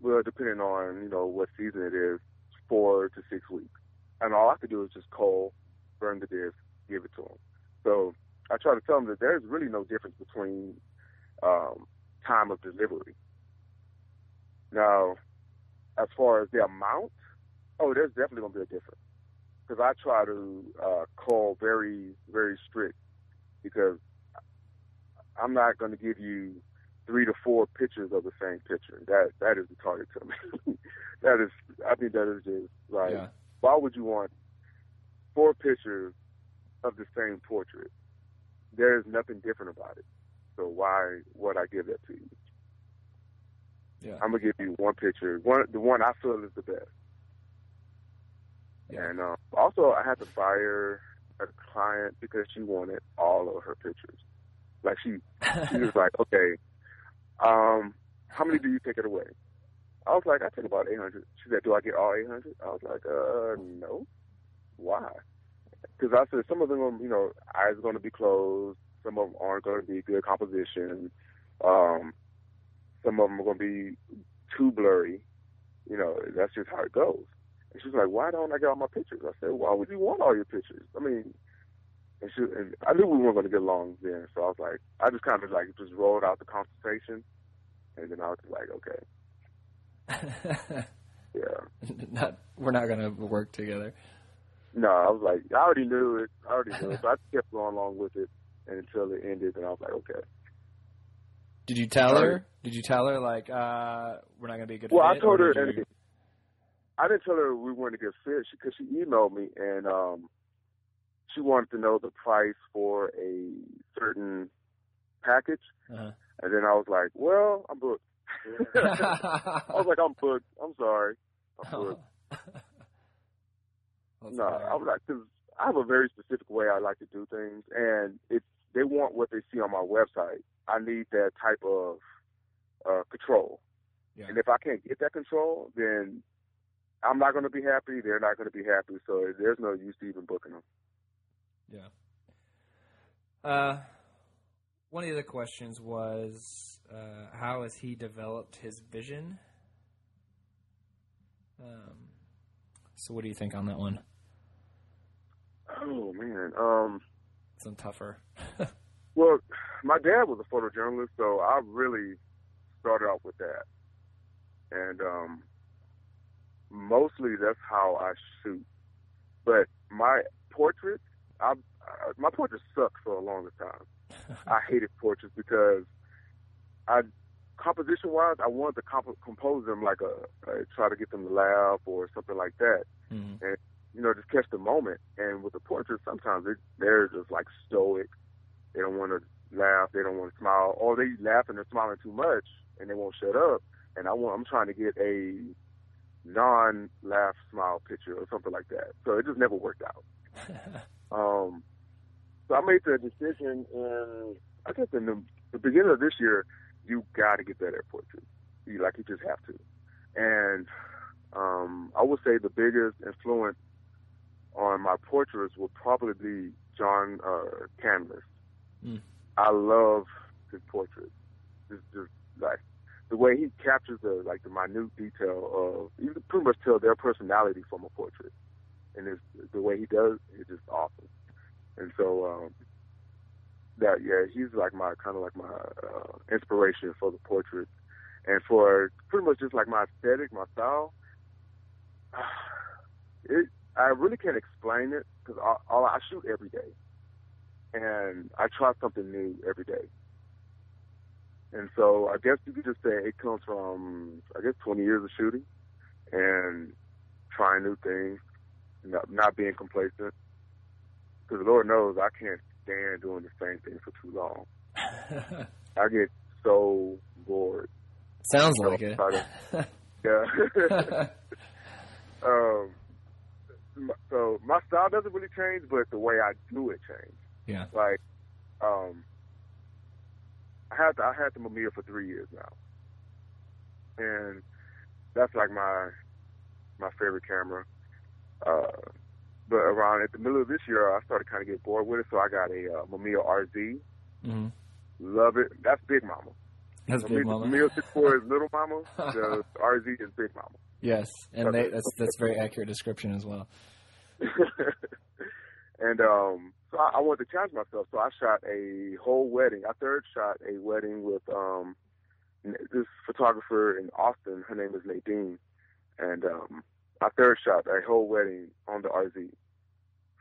well, depending on you know what season it is, four to six weeks. And all I have to do is just call, burn the disc, give it to them. So I try to tell them that there's really no difference between um, time of delivery. Now, as far as the amount, oh, there's definitely going to be a difference. Because I try to uh, call very, very strict because I'm not going to give you three to four pictures of the same picture. That that is retarded to me. that is, I think that is just like, Yeah. why would you want four pictures of the same portrait? There is nothing different about it. So why would I give that to you? Yeah. I'm gonna give you one picture, one the one I feel is the best. Yeah. And uh, also, I had to fire a client because she wanted all of her pictures. Like she, she was like, okay, um, how many do you take it away? I was like, I take about 800. She said, do I get all 800? I was like, uh, no. Why? Because I said some of them, you know, eyes are going to be closed. Some of them aren't going to be good composition. Um, some of them are going to be too blurry. You know, that's just how it goes. And she's like, why don't I get all my pictures? I said, why would you want all your pictures? I mean, and, she, and I knew we weren't going to get along then, so I was like, I just kind of like just rolled out the consultation, and then I was like, okay, yeah. not, we're not gonna work together. No, I was like, I already knew it. I already knew it, so I kept going along with it and until it ended, and I was like, okay. Did you tell her? Did you tell her like uh, we're not gonna be a good Well, fit? I told her, and you- I didn't tell her we weren't a good fit because she, emailed me and um, she wanted to know the price for a certain package, Uh-huh. and then I was like, well, I'm booked. I was like, I'm booked. I'm sorry. I'm booked. That's No, I was like, cause I have a very specific way I like to do things, and it's they want what they see on my website. I need that type of uh, control, Yeah. and if I can't get that control, then I'm not going to be happy. They're not going to be happy. So there's no use to even booking them. Yeah. Uh, one of the other questions was uh, how has he developed his vision? Um, so what do you think on that one? Oh man. Um. Some tougher. Well, my dad was a photojournalist, so I really started out with that, and um, mostly that's how I shoot. But my portraits, I, I my portraits sucked for a long time. I hated portraits because I, composition wise, I wanted to comp- compose them like a, a try to get them to laugh or something like that Mhm. you know, just catch the moment. And with the portraits, sometimes it, they're just like stoic. They don't want to laugh. They don't want to smile. Or they laugh and they're smiling too much, and they won't shut up. And I want, I'm trying to get a non-laugh smile picture or something like that. So it just never worked out. Um, so I made the decision in, I guess in the, the beginning of this year, you got to get better at portraits. You like you just have to. And um, I would say the biggest influence on my portraits would probably be John uh, Canlas. Mm. I love his portraits. Just, just like the way he captures the like the minute detail of you can pretty much tell their personality from a portrait. and his the way he does is just awesome. And so um, that yeah, he's like my kind of like my uh, inspiration for the portrait, and for pretty much just like my aesthetic, my style. It I really can't explain it because all, all I shoot every day, and I try something new every day. And so I guess you could just say it comes from I guess 20 years of shooting and trying new things, not, not being complacent. Because the Lord knows I can't stand doing the same thing for too long. I get so bored. Sounds like it. To, yeah. um, so my style doesn't really change, but the way I do it change. Yeah. Like, um, I had the, I had the Mamiya for three years now, and that's like my my favorite camera. Uh, but around at the middle of this year, I started kind of get bored with it, so I got a uh, Mamiya RZ. Mm-hmm. Love it. That's Big Mama. That's Big Mama. Mamiya Six Four is Little Mama. The RZ is Big Mama. Yes, and they, that's that's very accurate description as well. and um, so I, I wanted to challenge myself. So I shot a whole wedding. I third shot a wedding with um, this photographer in Austin. Her name is Nadine, and um, I third shot a whole wedding on the RZ.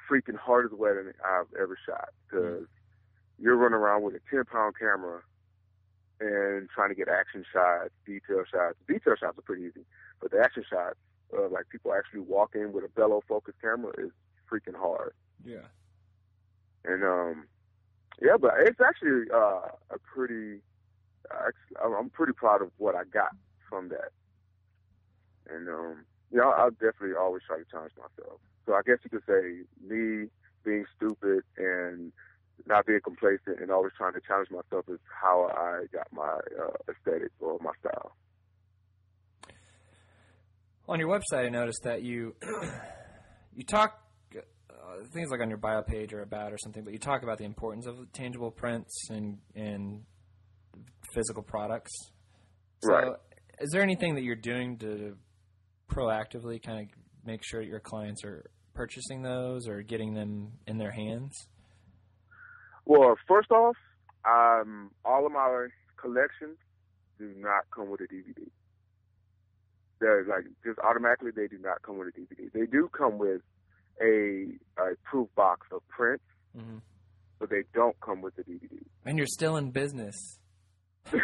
Freaking hardest wedding I've ever shot because mm-hmm. you're running around with a 10 pound camera and trying to get action shots, detail shots. Detail shots are pretty easy, but the action shots, uh, like people actually walking with a bellow focus camera, is freaking hard. Yeah. And um, yeah, but it's actually uh, a pretty. I'm pretty proud of what I got from that. And um, yeah, I'll definitely always try to challenge myself. So I guess you could say me being stupid and not being complacent and always trying to challenge myself is how I got my uh, aesthetic or my style. On your website, I noticed that you you talk uh, things like on your bio page or about or something, but you talk about the importance of tangible prints and and physical products. So, right. Is there anything that you're doing to proactively kind of make sure your clients are purchasing those or getting them in their hands? Well, first off, um, all of my collections do not come with a DVD. They're like just automatically they do not come with a DVD. They do come with a, a proof box of prints, mm-hmm. but they don't come with the DVD. And you're still in business.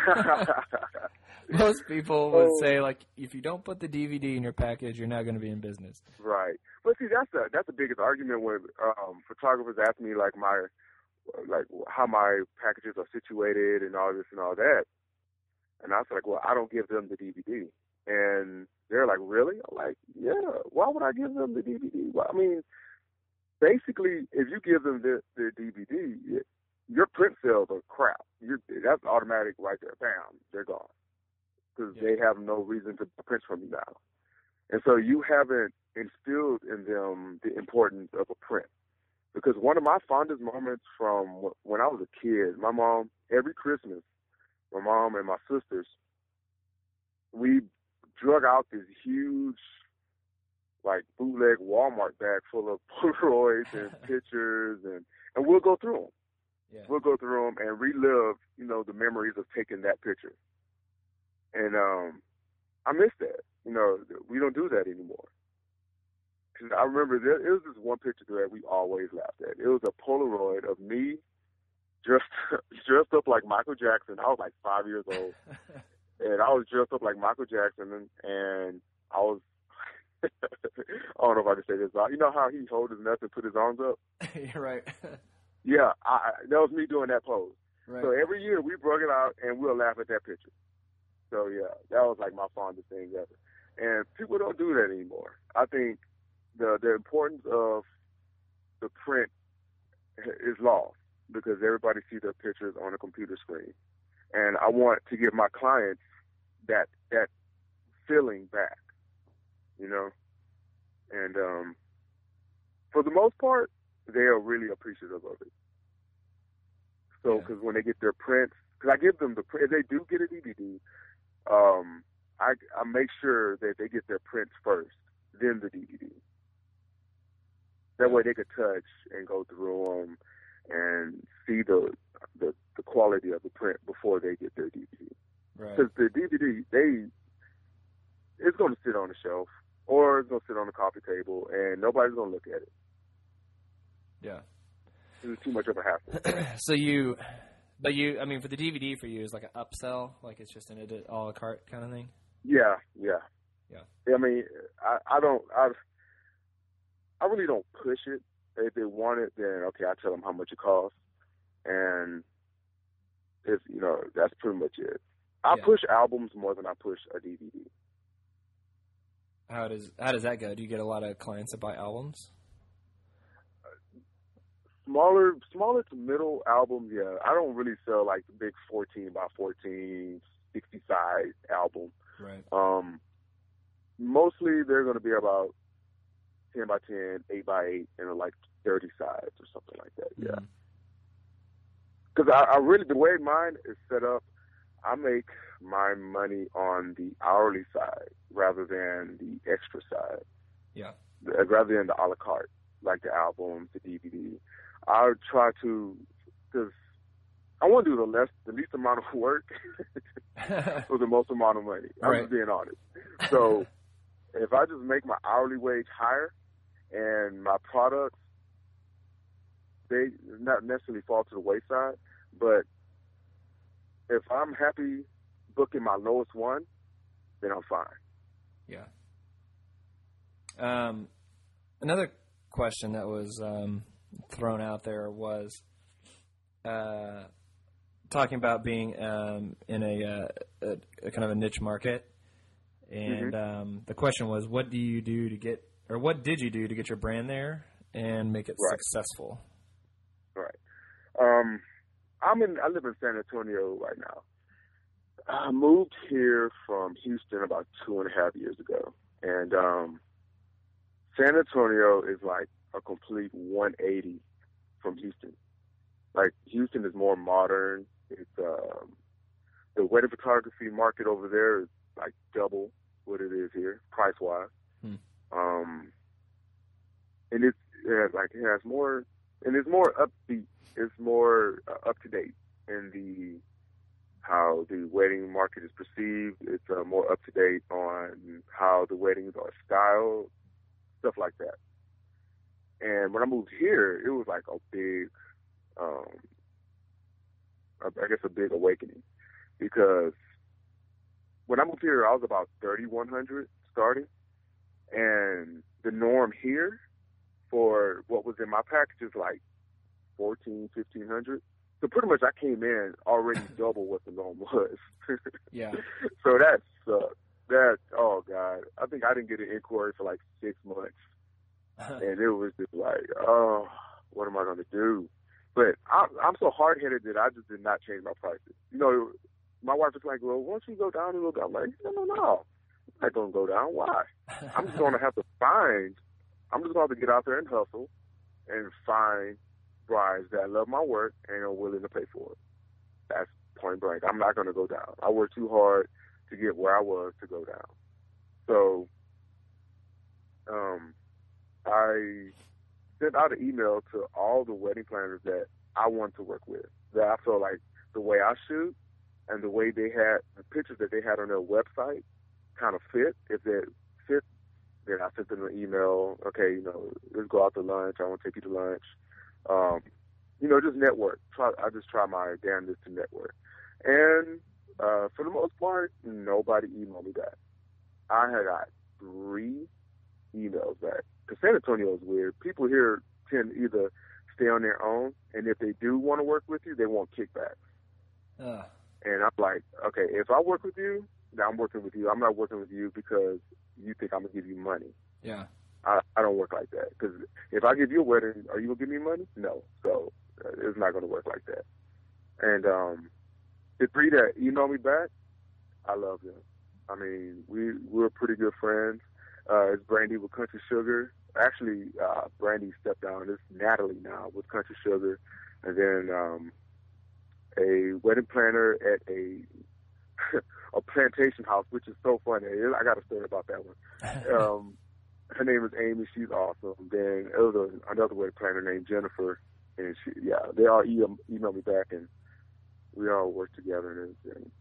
Most people would oh. say like, if you don't put the DVD in your package, you're not going to be in business. Right. But see, that's the that's the biggest argument when um, photographers ask me like my like how my packages are situated and all this and all that. And I was like, well, I don't give them the DVD. And they're like, really? I'm like, yeah. Why would I give them the DVD? Well, I mean, basically, if you give them the the DVD, your print sales are crap. You're, that's automatic right there. Bam, they're gone because yeah. they have no reason to print from you now. And so you haven't instilled in them the importance of a print. Because one of my fondest moments from when I was a kid, my mom, every Christmas, my mom and my sisters, we drug out this huge, like bootleg Walmart bag full of Polaroids and pictures, and and we'll go through them. Yeah. We'll go through them and relive, you know, the memories of taking that picture. And um, I miss that. You know, we don't do that anymore. Cause I remember there it was this one picture that we always laughed at. It was a Polaroid of me dressed dressed up like Michael Jackson. I was like five years old, and I was dressed up like Michael Jackson, and, and I was. I don't know if I can say this, but you know how he hold his nuts and put his arms up. Right. yeah, I, that was me doing that pose. Right. So every year we broke it out and we'll laugh at that picture. So yeah, that was like my fondest thing ever. And people don't do that anymore. I think the the importance of the print is lost because everybody sees their pictures on a computer screen. And I want to give my clients that that feeling back, you know. And um, for the most part, they are really appreciative of it. So, because yeah. when they get their prints, because I give them the if they do get a DVD, um, I, I make sure that they get their prints first, then the DVD. That way they could touch and go through them and see the the, the quality of the print before they get their DVD. Right. Because the DVD, they it's going to sit on the shelf or it's going to sit on the coffee table, and nobody's going to look at it. Yeah. It's too much of a hassle. so you, but you, I mean, for the DVD for you is like an upsell, like it's just an edit a la carte kind of thing. Yeah, yeah, Yeah. I mean, I I don't I I really don't push it. If they want it, then okay, I tell them how much it costs, and if you know that's pretty much it. I Yeah. push albums more than I push a DVD. How does how does that go? Do you get a lot of clients that buy albums? Smaller, smaller to middle albums, yeah. I don't really sell like the big 14 by 14, 60 size album. Right. Um, mostly they're going to be about 10 by 10, 8 by 8, and like 30 sides or something like that. Yeah. Because I, I really, the way mine is set up, I make my money on the hourly side rather than the extra side. Yeah. Uh, Rather than the a la carte, like the albums, the DVD. I try to, because I want to do the less, the least amount of work for the most amount of money. I'm Right. just being honest. So if I just make my hourly wage higher and my products, they not necessarily fall to the wayside, but if I'm happy booking my lowest one, then I'm fine. Yeah. Um, another question that was um, thrown out there was uh, talking about being um, in a, uh, a, a kind of a niche market, and um, the question was, what do you do to get, or what did you do to get your brand there and make it Right. successful? Right. I'm in. I live in San Antonio right now. I moved here from Houston about two and a half years ago, and um, San Antonio is like a complete 180 from Houston. Like Houston is more modern. It's um, the wedding photography market over there is like double what it is here, price wise. Hmm. Um, and it's yeah, like it has more, and it's more upbeat. It's more uh, up to date in the how the wedding market is perceived. It's uh, more up to date on how the weddings are styled, stuff like that. And when I moved here, it was like a big, um, I guess a big awakening because when I moved here, I was about 3,100 starting, and the norm here for what was in my package is like fourteen, fifteen hundred. So pretty much I came in already double what the norm was. Yeah. so that sucked. That, oh God. I think I didn't get an inquiry for like six months. Uh-huh. And it was just like, oh, what am I going to do? But I, I'm so hard headed that I just did not change my prices. You know, my wife was like, well, once you go down a little bit? I'm like, no, no, no. I'm not going to go down. Why? I'm just going to have to find, I'm just going to get out there and hustle and find brides that love my work and are willing to pay for it. That's point blank. I'm not going to go down. I worked too hard to get where I was to go down. So, um, I sent out an email to all the wedding planners that I want to work with. That I felt like the way I shoot and the way they had the pictures that they had on their website kind of fit. If they fit, then I sent them an email. Okay, you know, let's go out to lunch. I want to take you to lunch. Um, you know, just network. Try. I just try my damnedest to network. And uh, for the most part, nobody emailed me back. I had got three emails back. Because San Antonio is weird. People here tend to either stay on their own, and if they do want to work with you, they want kickbacks. Ugh. And I'm like, okay, if I work with you, then I'm working with you. I'm not working with you because you think I'm gonna give you money. yeah. I, I don't work like that. Because if I give you a wedding, are you gonna give me money? No. So uh, it's not gonna work like that. And um, the three that emailed me back, I love them. I mean, we we're pretty good friends. Uh, it's Brandy with Country Sugar. Actually, uh, Brandy stepped down. It's Natalie now with Country Sugar, and then um, a wedding planner at a a plantation house, which is so funny. I got a story about that one. Um, her name is Amy. She's awesome. Then it was a, another wedding planner named Jennifer, and she yeah they all email, emailed me back and we all worked together and everything.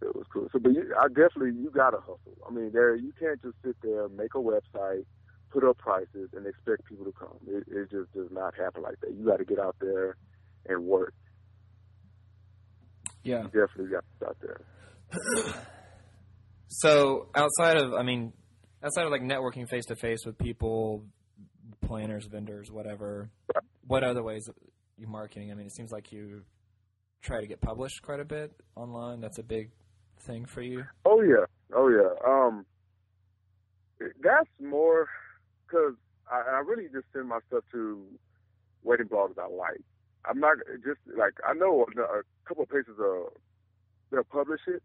It was cool. So, but you, I definitely you gotta hustle. I mean, there you can't just sit there, make a website, put up prices, and expect people to come. It, it just does not happen like that. You got to get out there and work. Yeah, you definitely got out there. so, outside of, I mean, outside of like networking face to face with people, planners, vendors, whatever, what other ways you marketing? I mean, it seems like you try to get published quite a bit online. That's a big thing for you? Oh yeah, oh yeah. Um, that's more because I, I really just send my stuff to wedding blogs I like. I'm not just like I know a, couple of places uh they'll publish it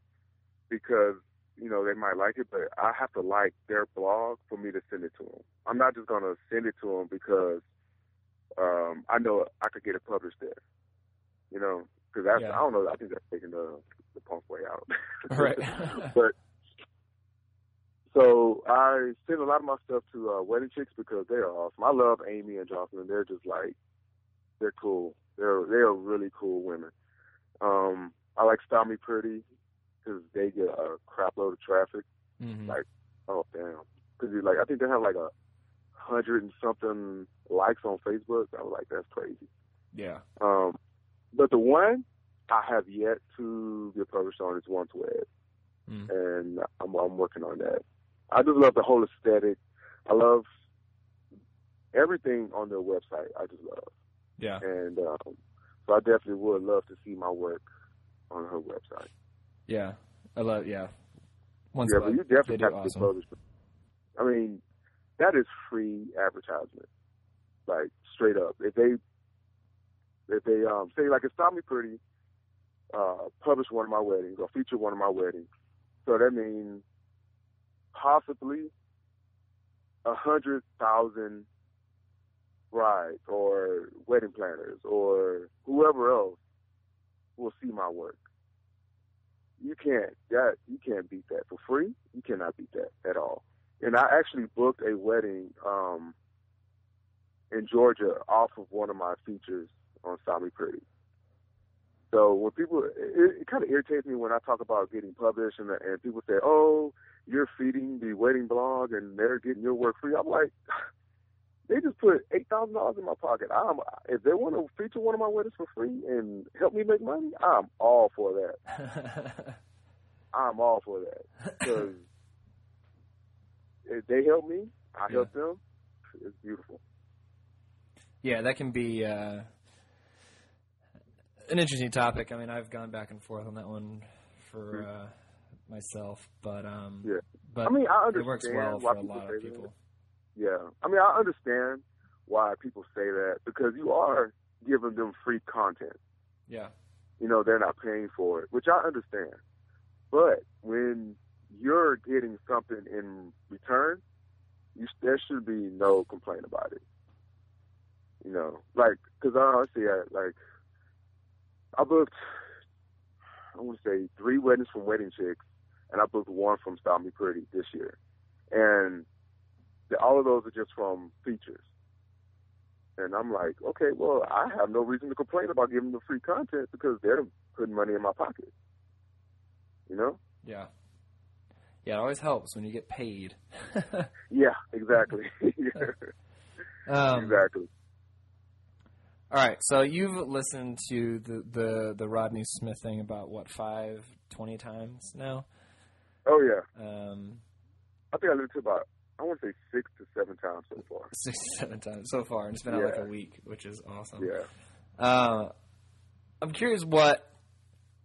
because you know they might like it, but I have to like their blog for me to send it to them. I'm not just gonna send it to them because um I know I could get it published there. You know, because that's yeah. I don't know. I think that's taking the the punk way out. right. but so I send a lot of my stuff to uh, wedding chicks because they are awesome. I love Amy and Jocelyn. They're just like they're cool. They're they are really cool women. Um, I like Style Me Pretty because they get a crap load of traffic. Mm-hmm. Like, oh damn, because like I think they have like a hundred and something likes on Facebook. I was like, that's crazy. Yeah. Um, but the one I have yet to get published on is Once Wed, mm. and I'm, I'm working on that. I just love the whole aesthetic. I love everything on their website. I just love. Yeah. And um, so I definitely would love to see my work on her website. Yeah, I love. Yeah. Once yeah, but you definitely have to awesome. I mean, that is free advertisement. Like straight up, if they if they um say like it's Me Pretty, uh, publish one of my weddings or feature one of my weddings. So that means possibly a hundred thousand brides or wedding planners or whoever else will see my work. You can't that you can't beat that for free. You cannot beat that at all. And I actually booked a wedding um, in Georgia off of one of my features on Me Pretty. So when people, it, it kind of irritates me when I talk about getting published and, and people say, "Oh, you're feeding the wedding blog and they're getting your work free." I'm like, they just put eight thousand dollars in my pocket. I'm if they want to feature one of my weddings for free and help me make money, I'm all for that. I'm all for that because if they help me, I yeah. help them. It's beautiful. Yeah, that can be. Uh an interesting topic. I mean, I've gone back and forth on that one for uh, myself, but um, yeah. But I mean, I understand it works well for a lot of people. That. Yeah, I mean, I understand why people say that because you are giving them free content. Yeah. You know, they're not paying for it, which I understand. But when you're getting something in return, you there should be no complaint about it. You know, like because I see like I booked, I want to say three weddings from Wedding Chicks, and I booked one from Style Me Pretty this year, and all of those are just from features. And I'm like, okay, well, I have no reason to complain about giving them free content because they're putting money in my pocket. You know? Yeah. Yeah, it always helps when you get paid. yeah, exactly. um, exactly. All right, so you've listened to the, the, the Rodney Smith thing about what five, twenty times now. Oh yeah. Um, I think I listened to about I want to say six to seven times so far. Six to seven times so far, and it's been yeah. out like a week, which is awesome. Yeah. Uh, I'm curious what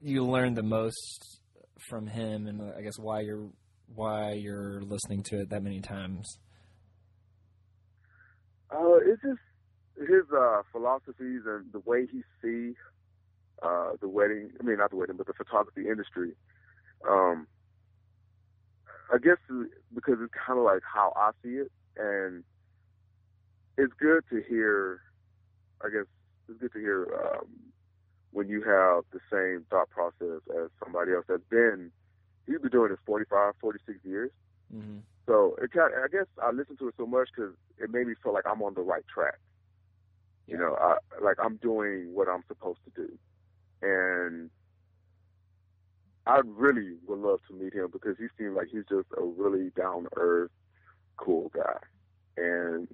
you learned the most from him, and I guess why you're why you're listening to it that many times. Uh, it's just his uh, philosophies and the way he sees uh, the wedding, I mean, not the wedding, but the photography industry, um, I guess because it's kind of like how I see it. And it's good to hear, I guess, it's good to hear um, when you have the same thought process as somebody else that's been, he's been doing this 45, 46 years. Mm-hmm. So it kind I guess I listened to it so much because it made me feel like I'm on the right track. You know, I, like I'm doing what I'm supposed to do, and I really would love to meet him because he seems like he's just a really down to earth, cool guy. And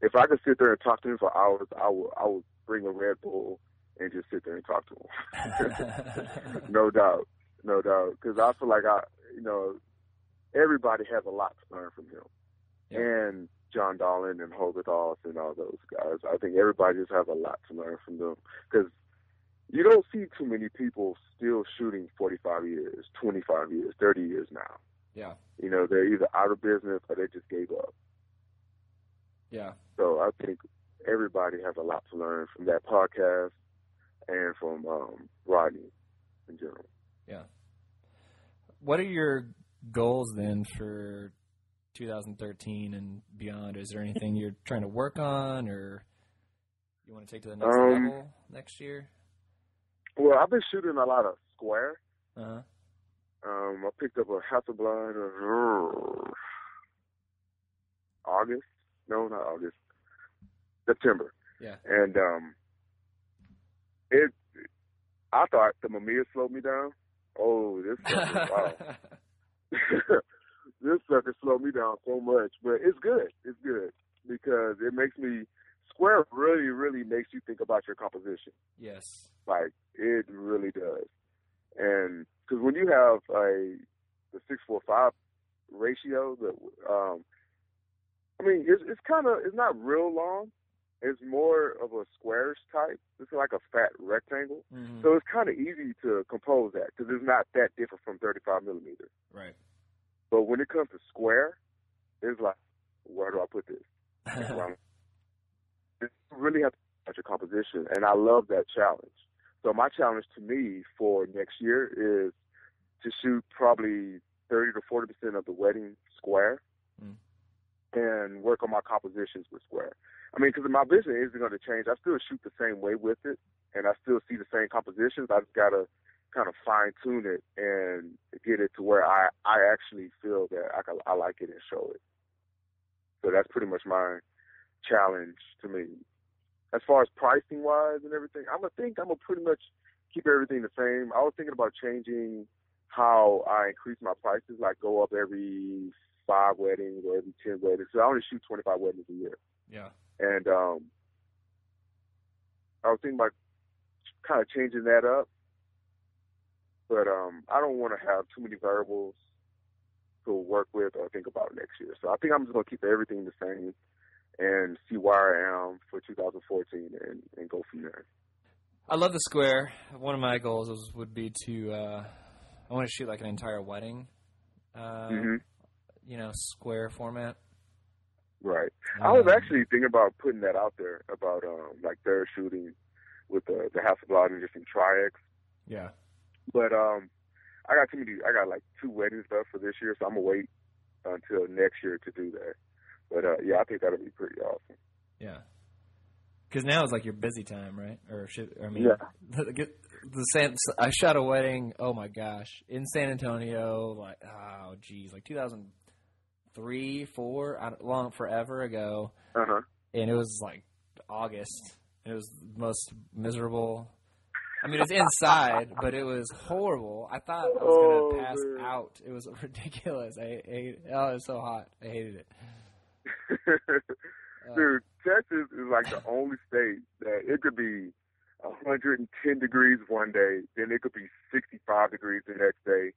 if I could sit there and talk to him for hours, I would I would bring a Red Bull and just sit there and talk to him. no doubt, no doubt. Because I feel like I, you know, everybody has a lot to learn from him, Yeah. and John Dolan and Hogarth and all those guys. I think everybody just has a lot to learn from them because you don't see too many people still shooting 45 years, 25 years, 30 years now. yeah. You know, they're either out of business or they just gave up. Yeah. So I think everybody has a lot to learn from that podcast and from um, Rodney in general. Yeah. What are your goals then for 2013 and beyond? Is there anything you're trying to work on, or you want to take to the next Um, level next year? Well, I've been shooting a lot of square. Uh huh. Um, I picked up a Hasselblad in August. No, not August. September. Yeah. And um, it. I thought the Mamiya slowed me down. Oh, this sucker, wow. this sucker slowed me down so much, but it's good. It's good because it makes me square. Really, really makes you think about your composition. yes. Like it really does. And because when you have a the six four five ratio, the um, I mean it's it's kind of it's not real long. It's more of a squarish type. It's like a fat rectangle, Mhm. so it's kind of easy to compose that because it's not that different from thirty five millimeter. right. But when it comes to square, it's like where do I put this? You really have to watch your composition, and I love that challenge. So my challenge to me for next year is to shoot probably 30 to 40 percent of the wedding square, Mm. and work on my compositions with square. I mean, because my vision isn't going to change. I still shoot the same way with it, and I still see the same compositions. I just got to kind of fine tune it and get it to where I I actually feel that I can, I like it and show it. So that's pretty much my challenge to me. As far as pricing wise and everything, I'm gonna think I'm gonna pretty much keep everything the same. I was thinking about changing how I increase my prices, like go up every five weddings or every ten weddings. So I only shoot 25 weddings a year, yeah. and um, I was thinking about kind of changing that up. But um, I don't want to have too many variables to work with or think about next year. So I think I'm just gonna keep everything the same and see where I am for 2014 and, and go from there. I love the square. One of my goals was, would be to uh, I want to shoot like an entire wedding, uh, hmm you know, square format. Right. I was Um, actually thinking about putting that out there about um like third shooting with the the Hasselblad and different Tri-X. yeah, But um I got too many I got like two weddings left for this year, so I'm gonna wait until next year to do that. But uh yeah, I think that'll be pretty awesome. yeah. Because now is like your busy time, right? Or should I mean, Yeah. the, the San, I shot a wedding. Oh my gosh, in San Antonio, like oh geez, like 2003, four, long forever ago, Uh huh. and it was like August. It was the most miserable. I mean, it was inside, but it was horrible. I thought I was Oh, gonna pass man. out. It was ridiculous. I, I oh, it was so hot. I hated it. Uh, Dude, Texas is like the only state that it could be 110 degrees one day, then it could be 65 degrees the next day.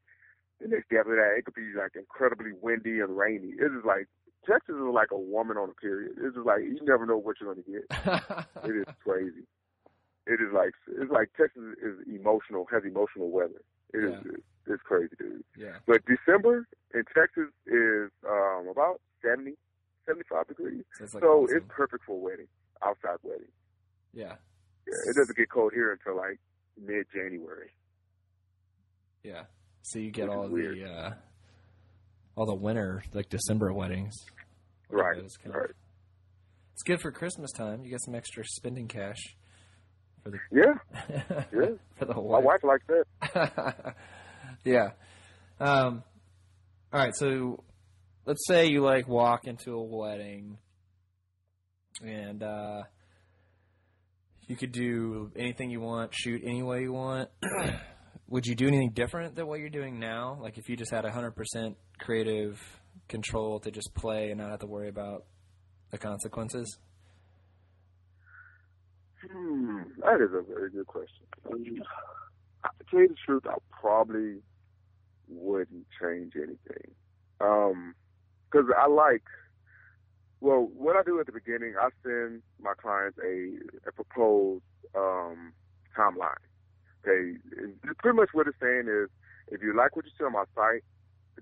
The next day after that, it could be like incredibly windy and rainy. It is like Texas is like a woman on a period. It's just like you never know what you're going to get. It is crazy. It is like it's like Texas is emotional, has emotional weather. It is Yeah. it's, it's crazy, dude. yeah, But December in Texas is um about 70, 75 degrees. so it's like so awesome. it's perfect for wedding, outside wedding. yeah, Yeah, it doesn't get cold here until like mid January. yeah. So you get Which all the uh, all the winter like December weddings. Right. It's, kind of- right. it's good for Christmas time. You get some extra spending cash for the Yeah, Yeah. for the my wife. wife likes that. yeah. Um, all right. So, let's say you like walk into a wedding, and uh, you could do anything you want, shoot any way you want. Would you do anything different than what you're doing now? Like if you just had 100% creative control to just play and not have to worry about the consequences? Hmm, that is a very good question. Um, to tell you the truth, I probably wouldn't change anything. Um, cause I like, well, what I do at the beginning, I send my clients a, a proposed, um, timeline. Okay. Pretty much what it's saying is, if you like what you see on my site,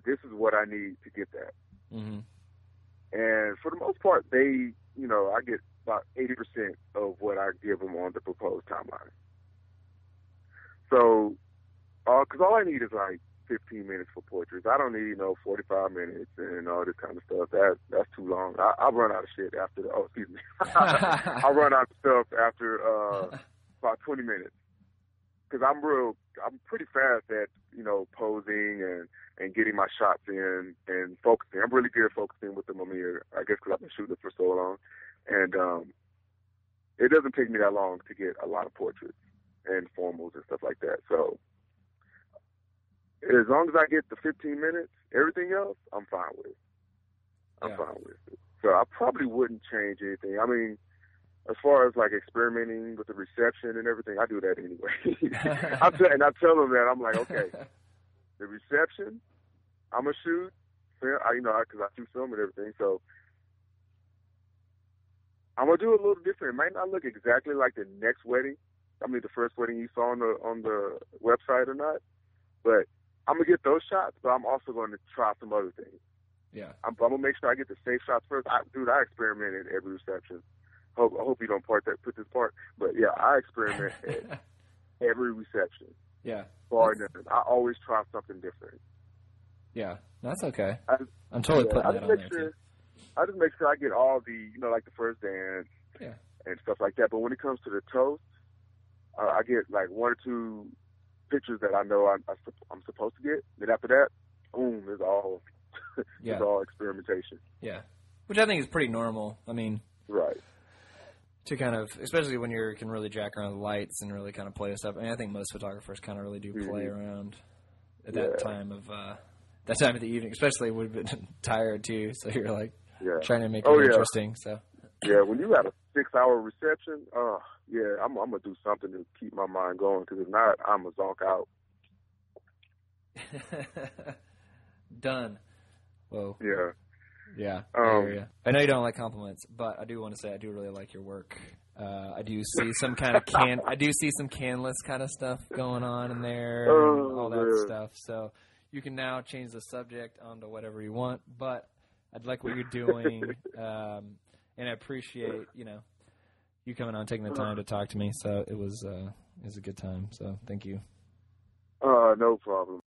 this is what I need to get that. Mm-hmm. And for the most part, they, you know, I get about 80% of what I give them on the proposed timeline. So, because uh, all I need is like 15 minutes for portraits. I don't need, you know, 45 minutes and all this kind of stuff. That that's too long. I, I run out of shit after the. Oh, excuse me. I run out of stuff after uh, about 20 minutes because I'm real. I'm pretty fast at you know posing and and getting my shots in and focusing. I'm really good at focusing with the Mamiya. I guess because I've been shooting it for so long, and um, it doesn't take me that long to get a lot of portraits and formals and stuff like that. So as long as I get the 15 minutes, everything else I'm fine with. I'm Yeah. fine with it. So I probably wouldn't change anything. I mean, as far as like experimenting with the reception and everything, I do that anyway. I tell, and I tell them that I'm like, okay, the reception, I'm gonna shoot. I, you know, because I shoot film and everything. So I'm gonna do it a little different. It might not look exactly like the next wedding. I mean, the first wedding you saw on the on the website or not, but I'm gonna get those shots. But I'm also going to try some other things. yeah. I'm, I'm gonna make sure I get the safe shots first. I, dude, I experiment at every reception. Hope, I hope you don't part that put this part, but yeah, I experiment at every reception. yeah. Bar none. I always try something different. Yeah. That's okay. I, I'm totally yeah, I putting that just on make there. sure. I just make sure I get all the, you know, like the first dance Yeah. and stuff like that. But when it comes to the toast, uh, I get like one or two pictures that I know I'm, I'm I'm supposed to get. Then after that, boom, it's all Yeah. it's all experimentation. Yeah. Which I think is pretty normal. I mean, Right. to kind of, especially when you can really jack around the lights and really kind of play with stuff. I mean, I think most photographers kind of really do play Mhm. around at that Yeah. time of uh, that time of the evening, especially when you've been tired too. So you're like Yeah. trying to make it Oh, yeah. interesting. So Yeah. When you got a six-hour reception, uh, yeah, I'm, I'm gonna do something to keep my mind going. Because if not, I'm a zonk out. done. Whoa. Yeah. Yeah, Um. I know you don't like compliments, but I do want to say I do really like your work. Uh, I do see some kind of can. I do see some Canlas kind of stuff going on in there, and Oh, all that man. stuff. So you can now change the subject onto whatever you want. But I'd like what you're doing, um, and I appreciate you know you coming on, taking the time to talk to me. So it was uh, it was a good time. So thank you. Uh, no problem.